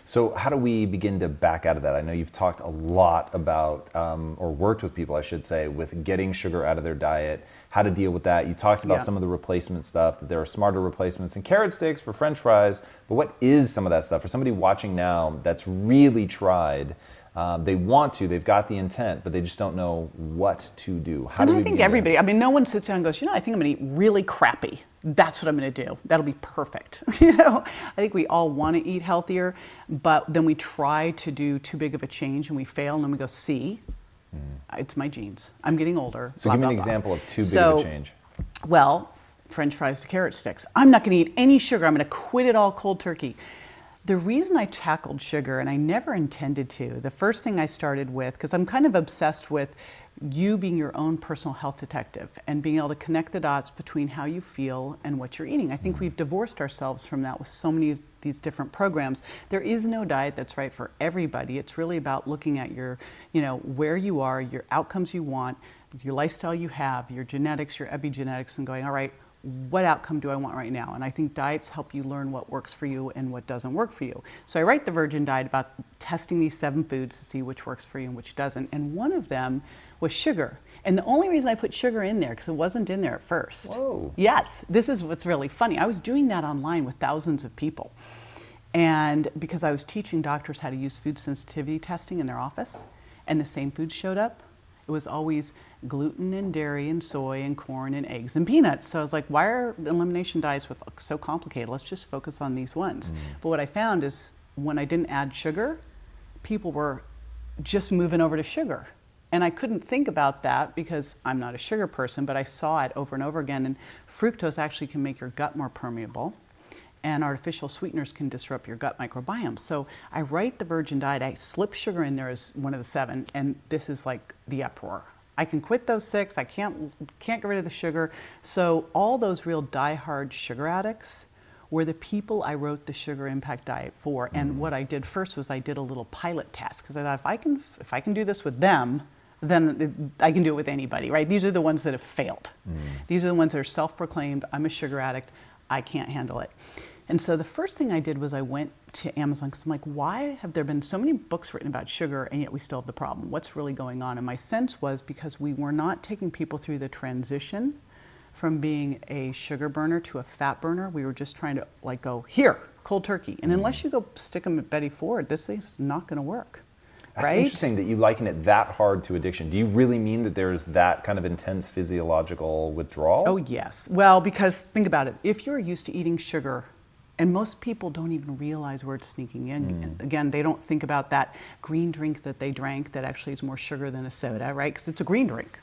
So, how do we begin to back out of that? I know you've talked a lot about, um, or worked with people, I should say, with getting sugar out of their diet, how to deal with that. You talked about yeah. some of the replacement stuff, that there are smarter replacements and carrot sticks for french fries. But what is some of that stuff? For somebody watching now that's really tried, um, they want to, they've got the intent, but they just don't know what to do. How and do I think everybody, I mean, no one sits down and goes, you know, I think I'm going to eat really crappy. That's what I'm going to do. That'll be perfect. you know, I think we all want to eat healthier, but then we try to do too big of a change and we fail, and then we go, see, mm. it's my genes. I'm getting older. So blah, give me an blah, example of too big so, of a change. Well, French fries to carrot sticks. I'm not going to eat any sugar. I'm going to quit it all cold turkey. The reason I tackled sugar, and I never intended to, the first thing I started with, because I'm kind of obsessed with you being your own personal health detective and being able to connect the dots between how you feel and what you're eating. I think we've divorced ourselves from that with so many of these different programs. There is no diet that's right for everybody. It's really about looking at your, you know, where you are, your outcomes you want, your lifestyle you have, your genetics, your epigenetics, and going, all right, what outcome do I want right now? And I think diets help you learn what works for you and what doesn't work for you. So I write the Virgin Diet about testing these seven foods to see which works for you and which doesn't. And one of them was sugar. And the only reason I put sugar in there, because it wasn't in there at first. Whoa. Yes, this is what's really funny. I was doing that online with thousands of people. And because I was teaching doctors how to use food sensitivity testing in their office, and the same foods showed up, it was always gluten and dairy and soy and corn and eggs and peanuts. So I was like, why are elimination diets so complicated? Let's just focus on these ones. Mm. But what I found is when I didn't add sugar, people were just moving over to sugar. And I couldn't think about that because I'm not a sugar person, but I saw it over and over again. And fructose actually can make your gut more permeable and artificial sweeteners can disrupt your gut microbiome. So I write the virgin diet, I slip sugar in there as one of the seven, and this is like the uproar. I can quit those six, I can't, can't get rid of the sugar. So all those real die-hard sugar addicts were the people I wrote the sugar impact diet for. And mm. what I did first was I did a little pilot test because I thought if I can if I can do this with them, then I can do it with anybody, right? These are the ones that have failed. Mm. These are the ones that are self-proclaimed, I'm a sugar addict, I can't handle it. And so the first thing I did was I went to Amazon because I'm like, why have there been so many books written about sugar and yet we still have the problem? What's really going on? And my sense was because we were not taking people through the transition from being a sugar burner to a fat burner. We were just trying to like go here, cold turkey. And mm-hmm. unless you go stick them at Betty Ford, this is not going to work. That's right? interesting that you liken it that hard to addiction. Do you really mean that there's that kind of intense physiological withdrawal? Oh, yes. Well, because think about it. If you're used to eating sugar and most people don't even realize where it's sneaking in. Mm. Again, they don't think about that green drink that they drank that actually is more sugar than a soda, right? Because it's a green drink.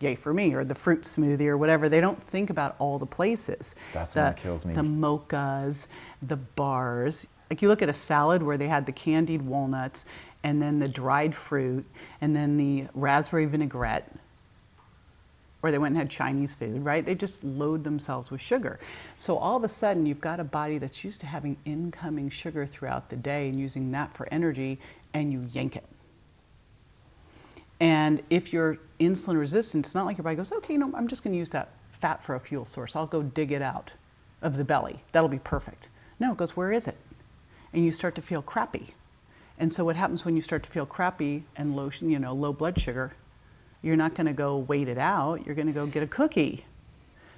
Yay for me, or the fruit smoothie, or whatever. They don't think about all the places. That's the, what kills me. The mochas, the bars. Like you look at a salad where they had the candied walnuts, and then the dried fruit, and then the raspberry vinaigrette or they went and had Chinese food, right? They just load themselves with sugar. So all of a sudden, you've got a body that's used to having incoming sugar throughout the day and using that for energy, and you yank it. And if you're insulin resistant, it's not like your body goes, okay, no, I'm just going to use that fat for a fuel source. I'll go dig it out of the belly. That'll be perfect. No, it goes, where is it? And you start to feel crappy. And so what happens when you start to feel crappy and low, you know, low blood sugar? You're not going to go wait it out. You're going to go get a cookie.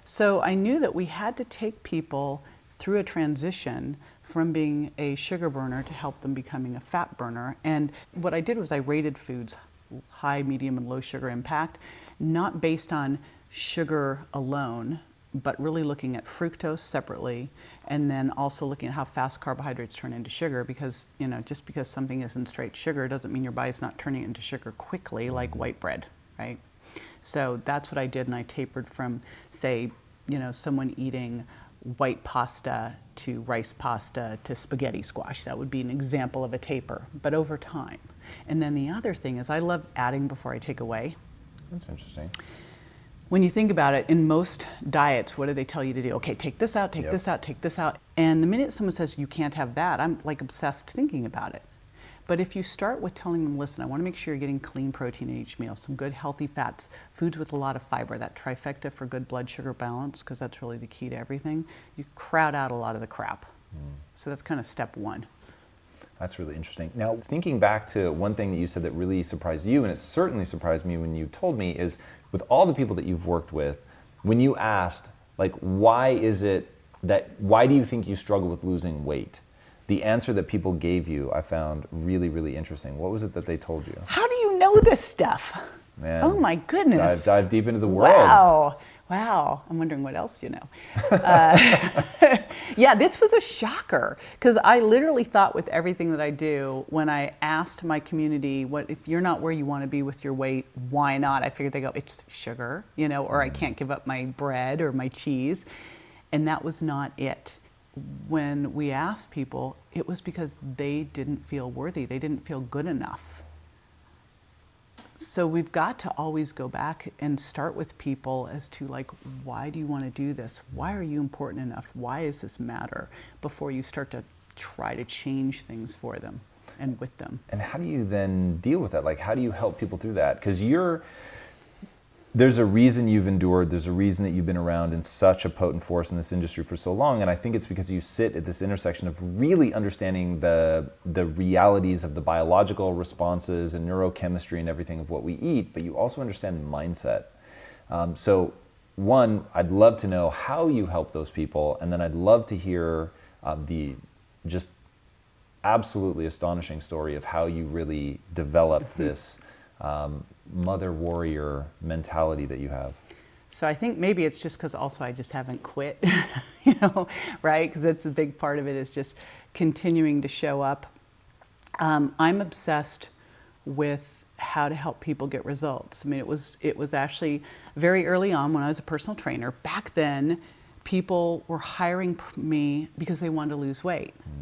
So I knew that we had to take people through a transition from being a sugar burner to help them becoming a fat burner. And what I did was I rated foods high, medium, and low sugar impact, not based on sugar alone, but really looking at fructose separately and then also looking at how fast carbohydrates turn into sugar because you know just because something isn't straight sugar doesn't mean your body's not turning it into sugar quickly like white bread right so that's what i did and i tapered from say you know someone eating white pasta to rice pasta to spaghetti squash that would be an example of a taper but over time and then the other thing is i love adding before i take away that's interesting when you think about it, in most diets, what do they tell you to do? Okay, take this out, take yep. this out, take this out. And the minute someone says you can't have that, I'm like obsessed thinking about it. But if you start with telling them, listen, I want to make sure you're getting clean protein in each meal, some good healthy fats, foods with a lot of fiber, that trifecta for good blood sugar balance, because that's really the key to everything, you crowd out a lot of the crap. Mm. So that's kind of step one. That's really interesting. Now, thinking back to one thing that you said that really surprised you, and it certainly surprised me when you told me, is with all the people that you've worked with, when you asked, like, why is it that, why do you think you struggle with losing weight? The answer that people gave you, I found really, really interesting. What was it that they told you? How do you know this stuff? Man, oh my goodness. Dive, dive deep into the world. Wow. Wow, I'm wondering what else you know. Uh, yeah, this was a shocker because I literally thought with everything that I do, when I asked my community, "What if you're not where you want to be with your weight? Why not?" I figured they go, "It's sugar," you know, or I mm. can't give up my bread or my cheese, and that was not it. When we asked people, it was because they didn't feel worthy. They didn't feel good enough. So we've got to always go back and start with people as to like why do you want to do this? Why are you important enough? Why does this matter? Before you start to try to change things for them and with them. And how do you then deal with that? Like how do you help people through that? Because you're there's a reason you've endured there's a reason that you've been around in such a potent force in this industry for so long and i think it's because you sit at this intersection of really understanding the the realities of the biological responses and neurochemistry and everything of what we eat but you also understand mindset. Um, so one i'd love to know how you help those people and then i'd love to hear um, the just absolutely astonishing story of how you really developed this um, mother warrior mentality that you have? So I think maybe it's just because also I just haven't quit, you know, right? Because that's a big part of it is just continuing to show up. Um, I'm obsessed with how to help people get results. I mean, it was it was actually very early on when I was a personal trainer. Back then, people were hiring me because they wanted to lose weight, mm.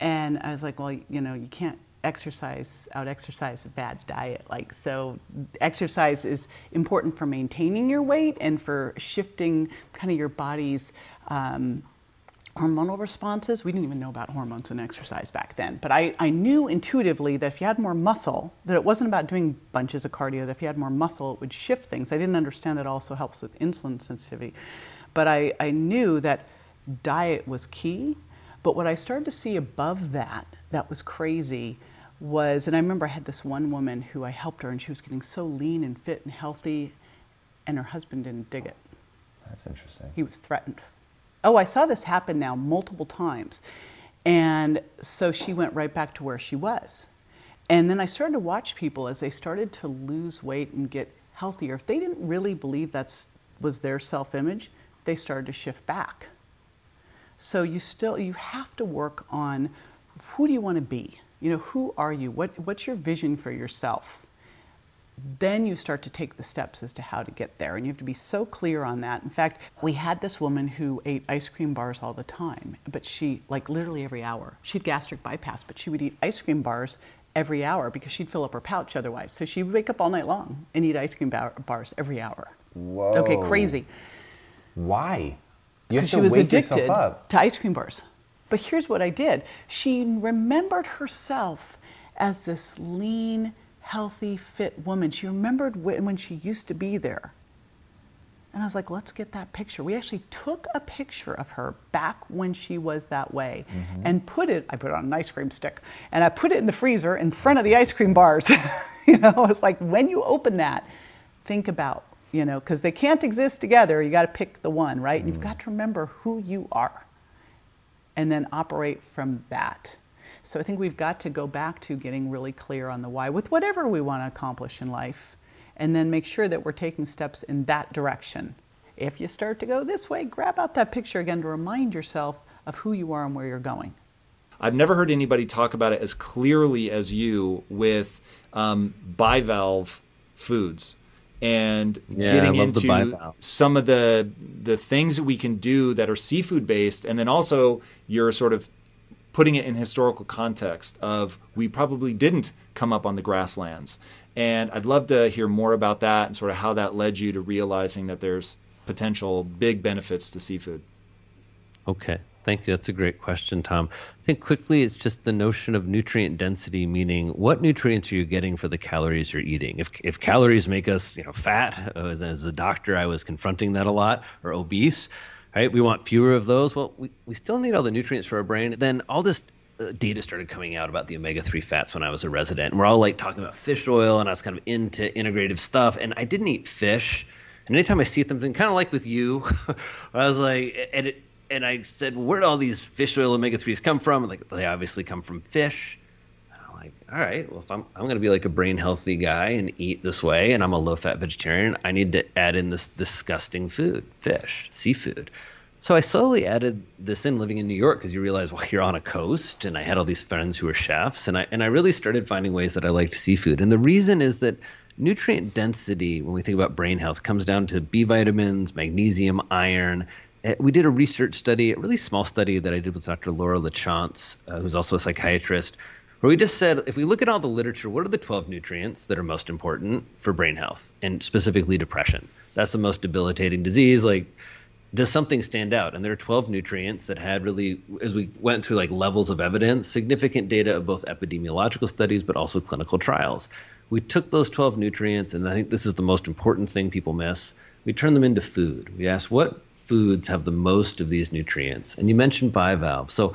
and I was like, well, you know, you can't exercise, out exercise a bad diet. Like, so exercise is important for maintaining your weight and for shifting kind of your body's um, hormonal responses. We didn't even know about hormones and exercise back then. But I, I knew intuitively that if you had more muscle, that it wasn't about doing bunches of cardio, that if you had more muscle, it would shift things. I didn't understand it also helps with insulin sensitivity. But I, I knew that diet was key. But what I started to see above that, that was crazy, was, and I remember I had this one woman who I helped her and she was getting so lean and fit and healthy, and her husband didn't dig it. That's interesting. He was threatened. Oh, I saw this happen now multiple times. And so she went right back to where she was. And then I started to watch people as they started to lose weight and get healthier. If they didn't really believe that was their self image, they started to shift back. So you still you have to work on who do you want to be? You know, who are you? What, what's your vision for yourself? Then you start to take the steps as to how to get there. And you have to be so clear on that. In fact, we had this woman who ate ice cream bars all the time, but she, like literally every hour, she had gastric bypass, but she would eat ice cream bars every hour because she'd fill up her pouch otherwise. So she would wake up all night long and eat ice cream bar- bars every hour. Whoa. Okay, crazy. Why? You have she was wake yourself addicted up. to ice cream bars. But here's what I did she remembered herself as this lean, healthy, fit woman. She remembered when she used to be there. And I was like, let's get that picture. We actually took a picture of her back when she was that way Mm-hmm. and put it, I put it on an ice cream stick, and I put it in the freezer in front of the ice cream bars. you know, it's like when you open that, think about, you know, because they can't exist together. You got to pick the one, right? And you've got to remember who you are and then operate from that. So I think we've got to go back to getting really clear on the why with whatever we want to accomplish in life, and then make sure that we're taking steps in that direction. If you start to go this way, grab out that picture again to remind yourself of who you are and where you're going. I've never heard anybody talk about it as clearly as you with um, bivalve foods and Yeah, getting I love the into some of the the things that we can do that are seafood based, and then also you're sort of putting it in historical context of we probably didn't come up on the grasslands. And I'd love to hear more about that and sort of how that led you to realizing that there's potential big benefits to seafood. Okay, thank you. That's a great question, Tom. I think quickly it's just the notion of nutrient density, meaning what nutrients are you getting for the calories you're eating? If, if calories make us, you know, fat, uh, as, as a doctor, I was confronting that a lot, or obese, right? We want fewer of those. Well, we, we still need all the nutrients for our brain. Then all this uh, data started coming out about the omega-3 fats when I was a resident. And we're all like talking about fish oil, and I was kind of into integrative stuff. And I didn't eat fish. And anytime I see something, kind of like with you, I was like, and it, and I said, well, where do all these fish oil omega threes come from? Like, they obviously come from fish. And I'm like, all right, well, if I'm I'm gonna be like a brain healthy guy and eat this way, and I'm a low fat vegetarian, I need to add in this disgusting food, fish, seafood. So I slowly added this in living in New York because you realize, well, you're on a coast, and I had all these friends who were chefs, and I and I really started finding ways that I liked seafood. And the reason is that nutrient density, when we think about brain health, comes down to B vitamins, magnesium, iron. Uh, We did a research study, a really small study that I did with Dr. Laura LaChance, uh, who's also a psychiatrist, where we just said if we look at all the literature, what are the 12 nutrients that are most important for brain health and specifically depression? That's the most debilitating disease. Like, does something stand out? And there are 12 nutrients that had really, as we went through like levels of evidence, significant data of both epidemiological studies, but also clinical trials. We took those 12 nutrients, and I think this is the most important thing people miss. We turned them into food. We asked what foods have the most of these nutrients. And you mentioned bivalve. So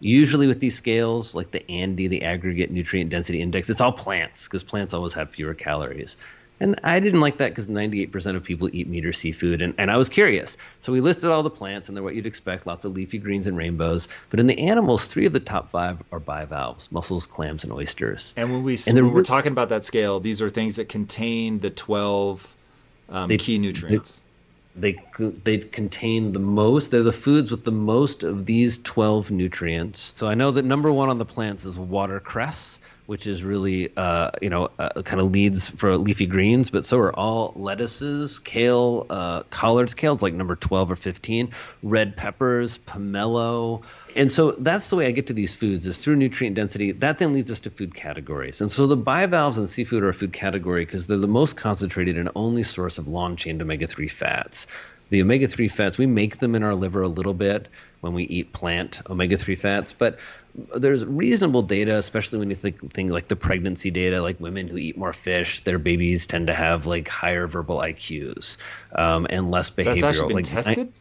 usually with these scales, like the ANDI, the aggregate nutrient density index, it's all plants because plants always have fewer calories. And I didn't like that because 98% of people eat meat or seafood, and, and I was curious. So we listed all the plants, and they're what you'd expect lots of leafy greens and rainbows. But in the animals, three of the top five are bivalves mussels, clams, and oysters. And when we And when we're talking about that scale, these are things that contain the twelve um, They- key nutrients. They they contain the most they're the foods with the most of these 12 nutrients. So i know that number one on the plants is watercress which is really uh, you know uh, kind of leads for leafy greens but so are all lettuces kale uh, collards kale's like number 12 or 15 red peppers pomelo. And so that's the way i get to these foods is through nutrient density. That then leads us to food categories. And so the bivalves in seafood are a food category because they're the most concentrated and only source of long chain omega-3 fats the omega 3 fats, we make them in our liver a little bit when we eat plant omega 3 fats, but there's reasonable data, especially when you think, like the pregnancy data, like women who eat more fish, their babies tend to have like higher verbal IQs um, and less behavioral. That's actually been like, tested.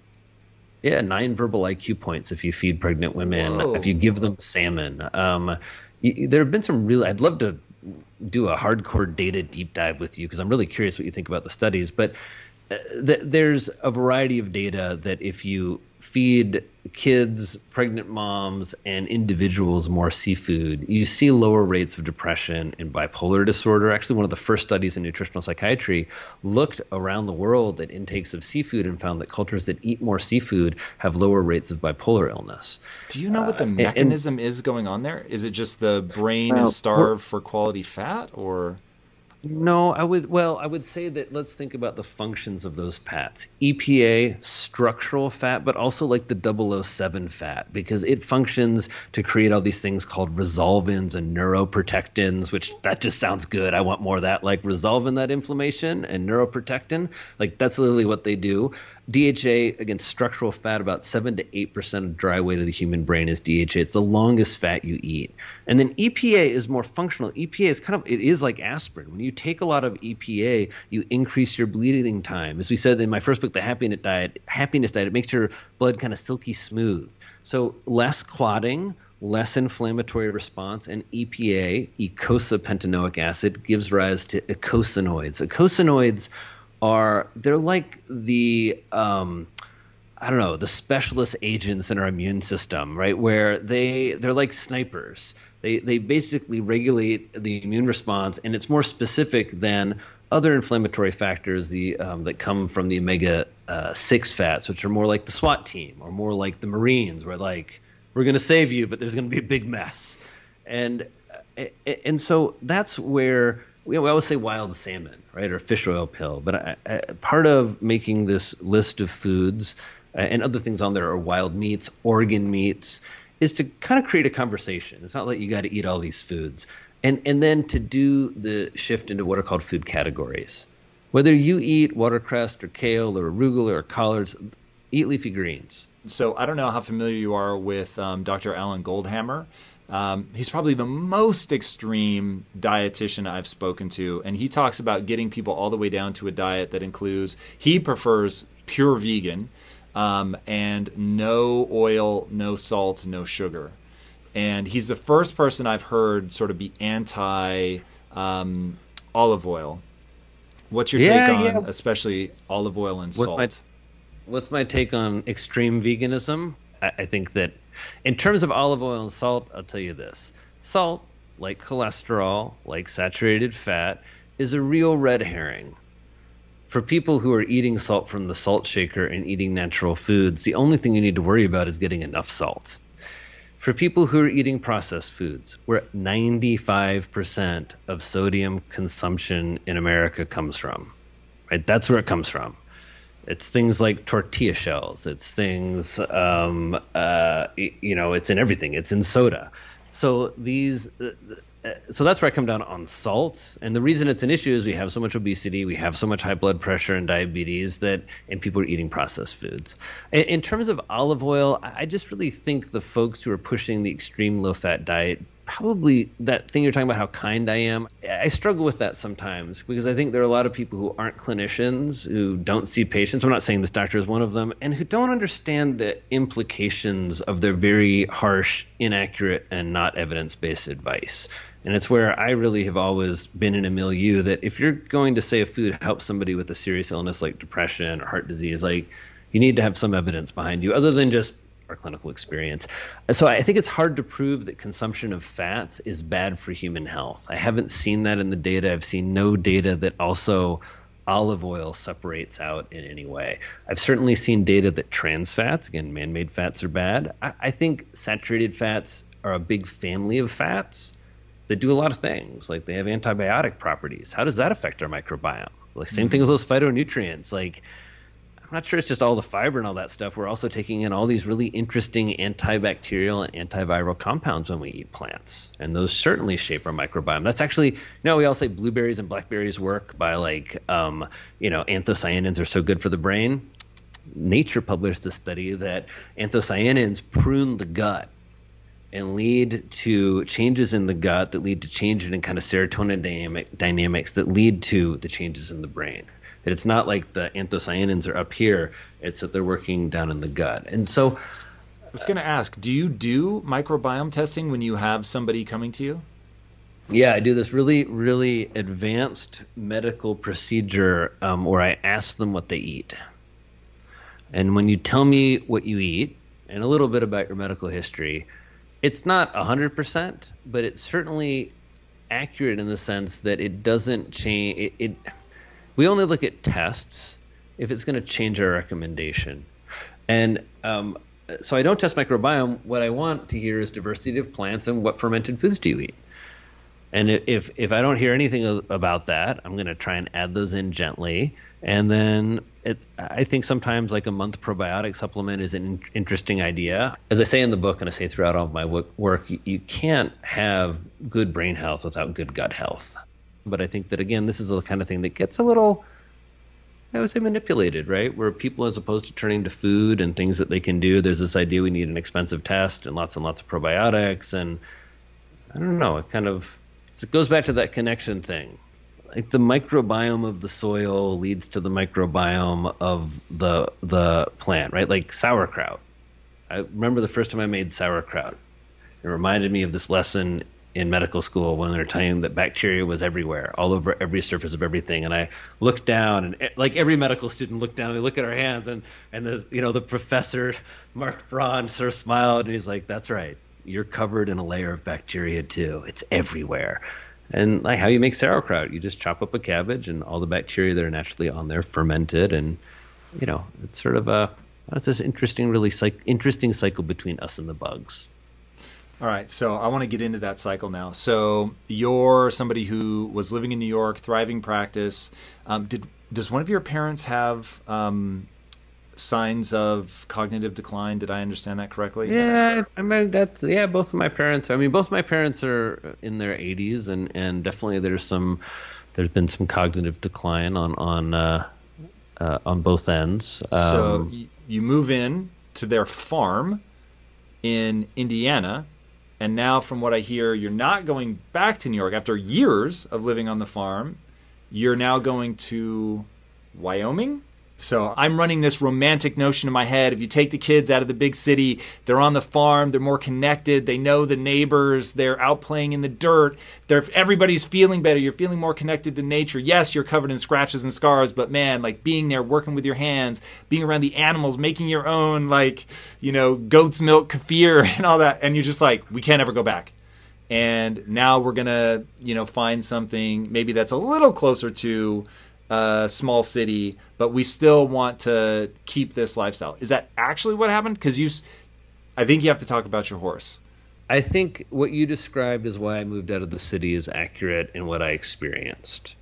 yeah, nine verbal IQ points if you feed pregnant women, Whoa. if you give them salmon. Um, there have been some really, I'd love to do a hardcore data deep dive with you because I'm really curious what you think about the studies. But th- there's a variety of data that if you feed kids, pregnant moms, and individuals more seafood, you see lower rates of depression and bipolar disorder. Actually, one of the first studies in nutritional psychiatry looked around the world at intakes of seafood and found that cultures that eat more seafood have lower rates of bipolar illness. Do you know what the uh, and- mechanism is going on there? Is it just the brain Well, is starved for quality fat, or No, I would. Well, I would say that let's think about the functions of those fats. EPA, structural fat, but also like the 007 fat, because it functions to create all these things called resolvins and neuroprotectins, which that just sounds good. I want more of that, like resolving that inflammation and neuroprotectin. Like that's literally what they do. DHA, against structural fat, about 7 to 8% of dry weight of the human brain is DHA. It's the longest fat you eat. And then EPA is more functional. EPA is kind of, it is like aspirin. When you take a lot of EPA, you increase your bleeding time. As we said in my first book, The Happiness Diet, Happiness Diet, it makes your blood kind of silky smooth. So less clotting, less inflammatory response, and EPA, eicosapentaenoic acid, gives rise to eicosanoids. Eicosanoids are they're like the um, I don't know the specialist agents in our immune system, right? Where they they're like snipers. They they basically regulate the immune response, and it's more specific than other inflammatory factors the um, that come from the omega uh, six fats, which are more like the SWAT team or more like the Marines, where like we're going to save you, but there's going to be a big mess, and uh, and so that's where we, we always say wild salmon, right, or fish oil pill. But I, I, part of making this list of foods uh, and other things on there are wild meats, organ meats, is to kind of create a conversation. It's not like you got to eat all these foods, and and then to do the shift into what are called food categories. Whether you eat watercress or kale or arugula or collards, eat leafy greens. So I don't know how familiar you are with um, Dr. Alan Goldhamer. Um, he's probably the most extreme dietitian I've spoken to, and he talks about getting people all the way down to a diet that includes he prefers pure vegan um, and no oil, no salt, no sugar. And he's the first person I've heard sort of be anti um, olive oil. What's your yeah, take on, yeah. especially olive oil and what's salt? What's my take on extreme veganism? I, I think that in terms of olive oil and salt, I'll tell you this salt, like cholesterol, like saturated fat, is a real red herring. For people who are eating salt from the salt shaker and eating natural foods, the only thing you need to worry about is getting enough salt. For people who are eating processed foods, where 95% of sodium consumption in America comes from, right? That's where it comes from. It's things like tortilla shells. It's things, um, uh, you know, it's in everything. It's in soda. So these, uh, uh, so that's where I come down on salt. And the reason it's an issue is we have so much obesity, we have so much high blood pressure and diabetes that, and people are eating processed foods. In, in terms of olive oil, I just really think the folks who are pushing the extreme low fat diet probably that thing you're talking about how kind I am. I struggle with that sometimes because I think there are a lot of people who aren't clinicians who don't see patients. I'm not saying this doctor is one of them and who don't understand the implications of their very harsh, inaccurate and not evidence-based advice. And it's where I really have always been in a milieu that if you're going to say a food helps somebody with a serious illness like depression or heart disease, like you need to have some evidence behind you other than just our clinical experience. So I think it's hard to prove that consumption of fats is bad for human health. I haven't seen that in the data. I've seen no data that also olive oil separates out in any way. I've certainly seen data that trans fats, again, man made fats are bad. I, I, think saturated fats are a big family of fats that do a lot of things. Like they have antibiotic properties. How does that affect our microbiome? Like same mm-hmm. thing as those phytonutrients. Like I'm not sure it's just all the fiber and all that stuff. We're also taking in all these really interesting antibacterial and antiviral compounds when we eat plants, and those certainly shape our microbiome. That's actually, you know, we all say blueberries and blackberries work by like, um, you know, anthocyanins are so good for the brain. Nature published a study that anthocyanins prune the gut and lead to changes in the gut that lead to changes in kind of serotonin dynamic, dynamics that lead to the changes in the brain that it's not like the anthocyanins are up here; it's that they're working down in the gut. And so, I was going to ask, do you do microbiome testing when you have somebody coming to you? Yeah, I do this really, really advanced medical procedure um, where I ask them what they eat. And when you tell me what you eat and a little bit about your medical history, it's not 100%, but it's certainly accurate in the sense that it doesn't change. It, it we only look at tests if it's going to change our recommendation. And um, so I don't test microbiome. What I want to hear is diversity of plants and what fermented foods do you eat. And if if I don't hear anything about that, I'm going to try and add those in gently. And then it, I think sometimes like a month probiotic supplement is an interesting idea. As I say in the book, and I say throughout all my work, you can't have good brain health without good gut health. But I think that again, this is the kind of thing that gets a little I would say manipulated, right? Where people, as opposed to turning to food and things that they can do, there's this idea we need an expensive test and lots and lots of probiotics. And I don't know, it kind of it goes back to that connection thing. Like the microbiome of the soil leads to the microbiome of the the plant, right? Like sauerkraut. I remember the first time I made sauerkraut. It reminded me of this lesson in medical school when they're telling that bacteria was everywhere, all over every surface of everything. And I looked down, and eh, like every medical student looked down, we look at our hands, and and the you know the professor Mark Braun sort of smiled, and he's like, "That's right, you're covered in a layer of bacteria too. It's everywhere." And like how you make sauerkraut, you just chop up a cabbage, and all the bacteria that are naturally on there fermented, and you know it's sort of a it's this interesting, really psych- interesting cycle between us and the bugs. All right, so I want to get into that cycle now. So you're somebody who was living in New York, thriving practice. Um, did does one of your parents have um, signs of cognitive decline? Did I understand that correctly? Yeah, I mean that's yeah. Both of my parents. I mean, both my parents are in their 80s, and and definitely there's some there's been some cognitive decline on on uh, uh, on both ends. Um, so you move in to their farm in Indiana and now, from what I hear, you're not going back to New York after years of living on the farm. You're now going to Wyoming. So I'm running this romantic notion in my head. If you take the kids out of the big city, they're on the farm, they're more connected, they know the neighbors, they're out playing in the dirt. They're, everybody's feeling better. You're feeling more connected to nature. Yes, you're covered in scratches and scars, but man, like being there, working with your hands, being around the animals, making your own, like, you know, goat's milk kefir and all that. And you're just like, we can't ever go back. And now we're to, you know, find something maybe that's a little closer to a small city, but we still want to keep this lifestyle. Is that actually what happened? Because you, I think you have to talk about your horse. I think what you described as why I moved out of the city is accurate in what I experienced.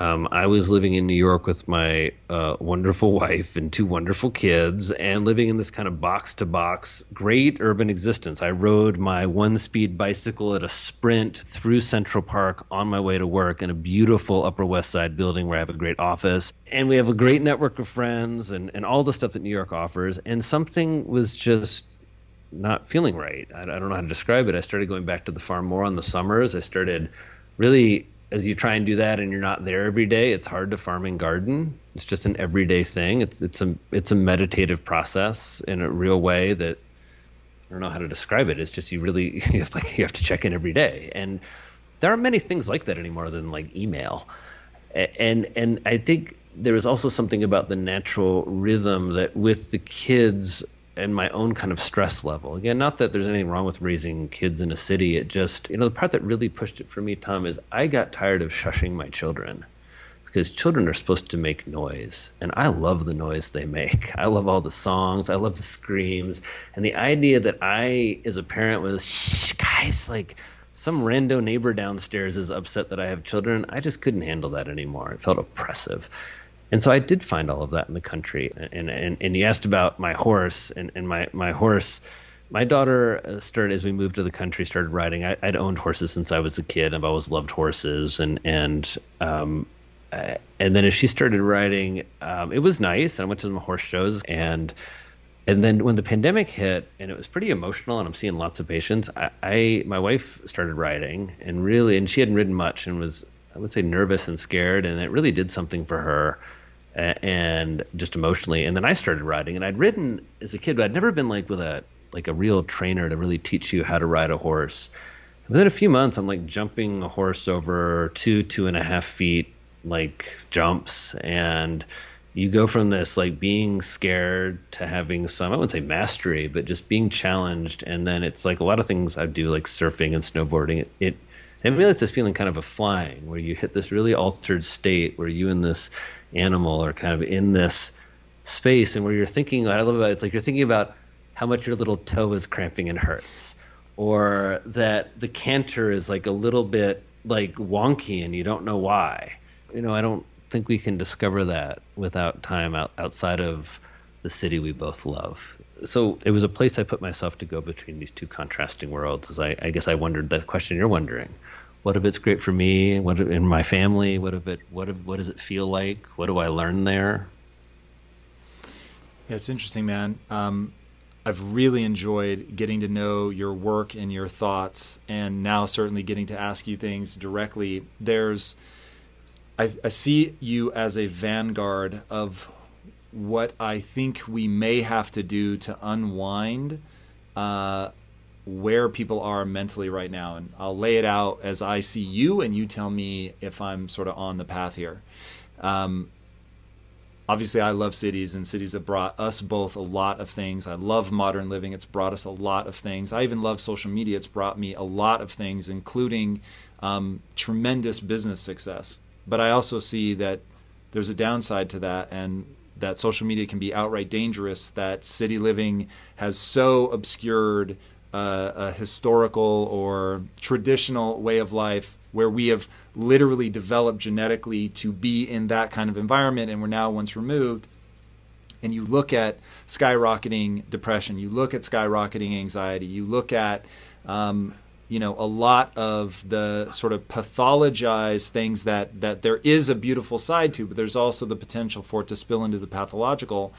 Um, I was living in New York with my uh, wonderful wife and two wonderful kids, and living in this kind of box to box, great urban existence. I rode my one speed bicycle at a sprint through Central Park on my way to work in a beautiful Upper West Side building where I have a great office. And we have a great network of friends and, and all the stuff that New York offers. And something was just not feeling right. I, I don't know how to describe it. I started going back to the farm more on the summers. I started really as you try and do that and you're not there every day, it's hard to farm and garden. It's just an everyday thing. It's it's a it's a meditative process in a real way that I don't know how to describe it. It's just you really you have, like you have to check in every day, and there aren't many things like that anymore than like email. And and I think there is also something about the natural rhythm that with the kids and my own kind of stress level. Again, not that there's anything wrong with raising kids in a city. It just, you know, the part that really pushed it for me, Tom, is I got tired of shushing my children because children are supposed to make noise. And I love the noise they make. I love all the songs, I love the screams. And the idea that I, as a parent, was, shh, guys, like, some rando neighbor downstairs is upset that I have children. I just couldn't handle that anymore. It felt oppressive. And so I did find all of that in the country. And and, and you asked about my horse, and, and my, my horse, my daughter uh, started as we moved to the country, started riding. I, would owned horses since I was a kid. I've always loved horses, and and um, uh, and then as she started riding, um, it was nice. And I went to some horse shows, and and then when the pandemic hit, and it was pretty emotional, and I'm seeing lots of patients. I, I my wife started riding, and really, and she hadn't ridden much, and was I would say nervous and scared, and it really did something for her and just emotionally. And then I started riding, and I'd ridden as a kid, but I'd never been like with a like a real trainer to really teach you how to ride a horse. Within a few months, I'm like jumping a horse over two, two and a half feet, like jumps, and you go from this like being scared to having some I wouldn't say mastery, but just being challenged, and then it's like a lot of things I do, like surfing and snowboarding. It, it and really it's this feeling kind of a flying where you hit this really altered state where you and this animal are kind of in this space and where you're thinking I love about it, it's like you're thinking about how much your little toe is cramping and hurts or that the canter is like a little bit like wonky and you don't know why. You know, I don't think we can discover that without time out, outside of the city we both love. So it was a place I put myself to go between these two contrasting worlds. As I, I guess I wondered the question you're wondering: What if it's great for me? What if, in my family? What if it? What if, What does it feel like? What do I learn there? Yeah, it's interesting, man. Um, I've really enjoyed getting to know your work and your thoughts, and now certainly getting to ask you things directly. There's, I, I see you as a vanguard of what I think we may have to do to unwind uh, where people are mentally right now. And I'll lay it out as I see you, and you tell me if I'm sort of on the path here. Um, obviously I love cities and cities have brought us both a lot of things. I love modern living. It's brought us a lot of things. I even love social media. It's brought me a lot of things, including um, tremendous business success. But I also see that there's a downside to that and that social media can be outright dangerous, that city living has so obscured uh, a historical or traditional way of life where we have literally developed genetically to be in that kind of environment and we're now once removed. And you look at skyrocketing depression you look at skyrocketing anxiety you look at um, you know a lot of the sort of pathologized things that that there is a beautiful side to but there's also the potential for it to spill into the pathological.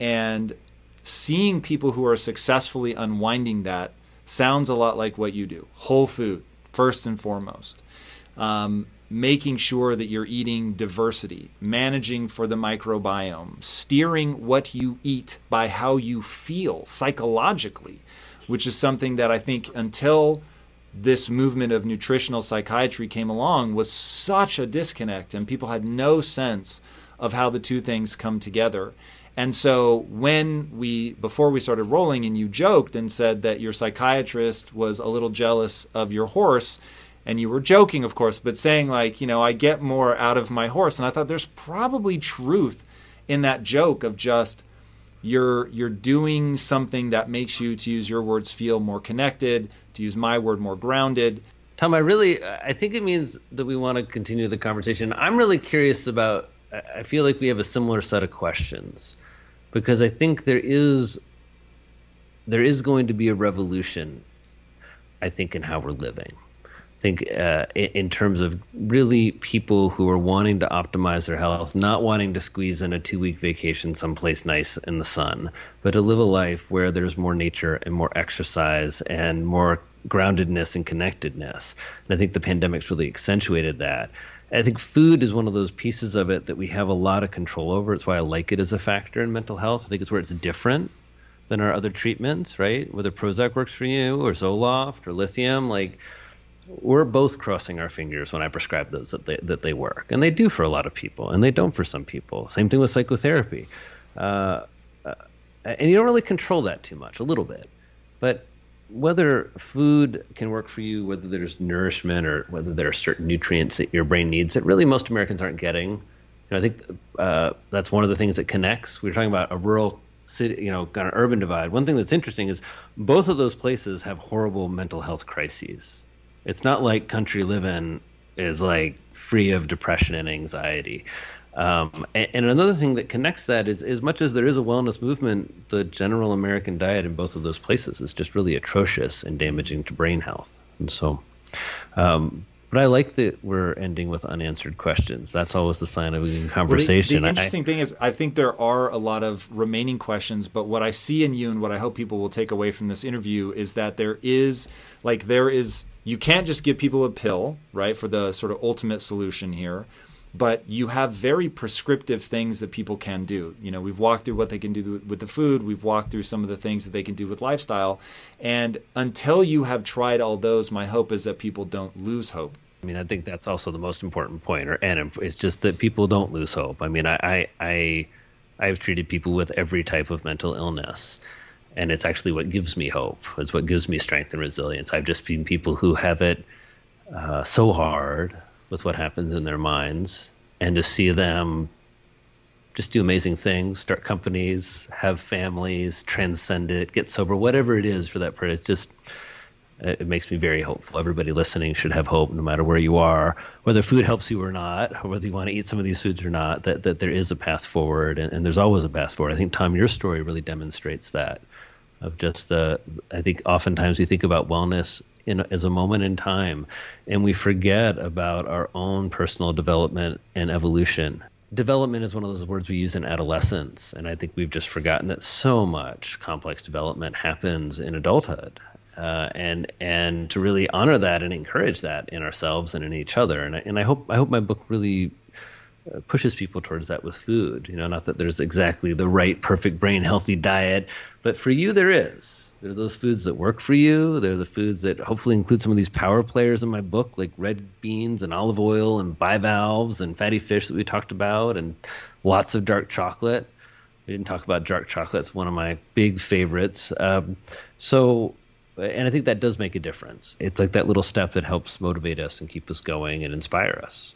And seeing people who are successfully unwinding that sounds a lot like what you do. Whole food first and foremost. Um, making sure that you're eating diversity, managing for the microbiome, steering what you eat by how you feel psychologically, which is something that I think until this movement of nutritional psychiatry came along was such a disconnect and people had no sense of how the two things come together. And so when we before we started rolling and you joked and said that your psychiatrist was a little jealous of your horse, and you were joking, of course, but saying like, you know, I get more out of my horse, and I thought there's probably truth in that joke of just you're you're doing something that makes you, to use your words, feel more connected. To use my word, more grounded. Tom, I really, I think it means that we want to continue the conversation. I'm really curious about. I feel like we have a similar set of questions because I think there is there is going to be a revolution. I think in how we're living think uh, in terms of really people who are wanting to optimize their health, not wanting to squeeze in a two week vacation someplace nice in the sun, but to live a life where there's more nature and more exercise and more groundedness and connectedness. And I think the pandemic's really accentuated that. I think food is one of those pieces of it that we have a lot of control over. It's why I like it as a factor in mental health. I think it's where it's different than our other treatments, right? Whether Prozac works for you or Zoloft or lithium, like we're both crossing our fingers when I prescribe those that they, that they work, and they do for a lot of people, and they don't for some people. Same thing with psychotherapy, uh, uh, and you don't really control that too much, a little bit, but whether food can work for you, whether there's nourishment or whether there are certain nutrients that your brain needs that really most Americans aren't getting. You know, I think uh, that's one of the things that connects. We are talking about a rural city, you know, kind of urban divide. One thing that's interesting is both of those places have horrible mental health crises it's not like country living is like free of depression and anxiety. Um, and, and, another thing that connects that is, as much as there is a wellness movement, the general American diet in both of those places is just really atrocious and damaging to brain health. And so, um, but I like that we're ending with unanswered questions. That's always the sign of a good conversation. Well, the, the, interesting I, thing is, I think there are a lot of remaining questions, but what I see in you and what I hope people will take away from this interview is that there is, like, there is you can't just give people a pill, right, for the sort of ultimate solution here. But you have very prescriptive things that people can do. You know, we've walked through what they can do with the food. We've walked through some of the things that they can do with lifestyle. And until you have tried all those, my hope is that people don't lose hope. I mean, I think that's also the most important point, or and it's just that people don't lose hope. I mean, I I, I I've treated people with every type of mental illness, and it's actually what gives me hope. It's what gives me strength and resilience. I've just seen people who have it uh, so hard with what happens in their minds, and to see them just do amazing things, start companies, have families, transcend it, get sober, whatever it is for that person. It's just it makes me very hopeful. Everybody listening should have hope, no matter where you are, whether food helps you or not, or whether you want to eat some of these foods or not. That that there is a path forward, and, and there's always a path forward. I think Tom, your story really demonstrates that. Of just the, I think oftentimes we think about wellness in, as a moment in time, and we forget about our own personal development and evolution development is one of those words we use in adolescence and i think we've just forgotten that so much complex development happens in adulthood uh, and and to really honor that and encourage that in ourselves and in each other. And I, and I hope I hope my book really pushes people towards that with food. You know, not that there's exactly the right, perfect, brain healthy diet, but for you there is. There are those foods that work for you. There are the foods that hopefully include some of these power players in my book, like red beans and olive oil and bivalves and fatty fish that we talked about, and lots of dark chocolate. We didn't talk about dark chocolate. It's one of my big favorites. Um, so and I think that does make a difference. It's like that little step that helps motivate us and keep us going and inspire us.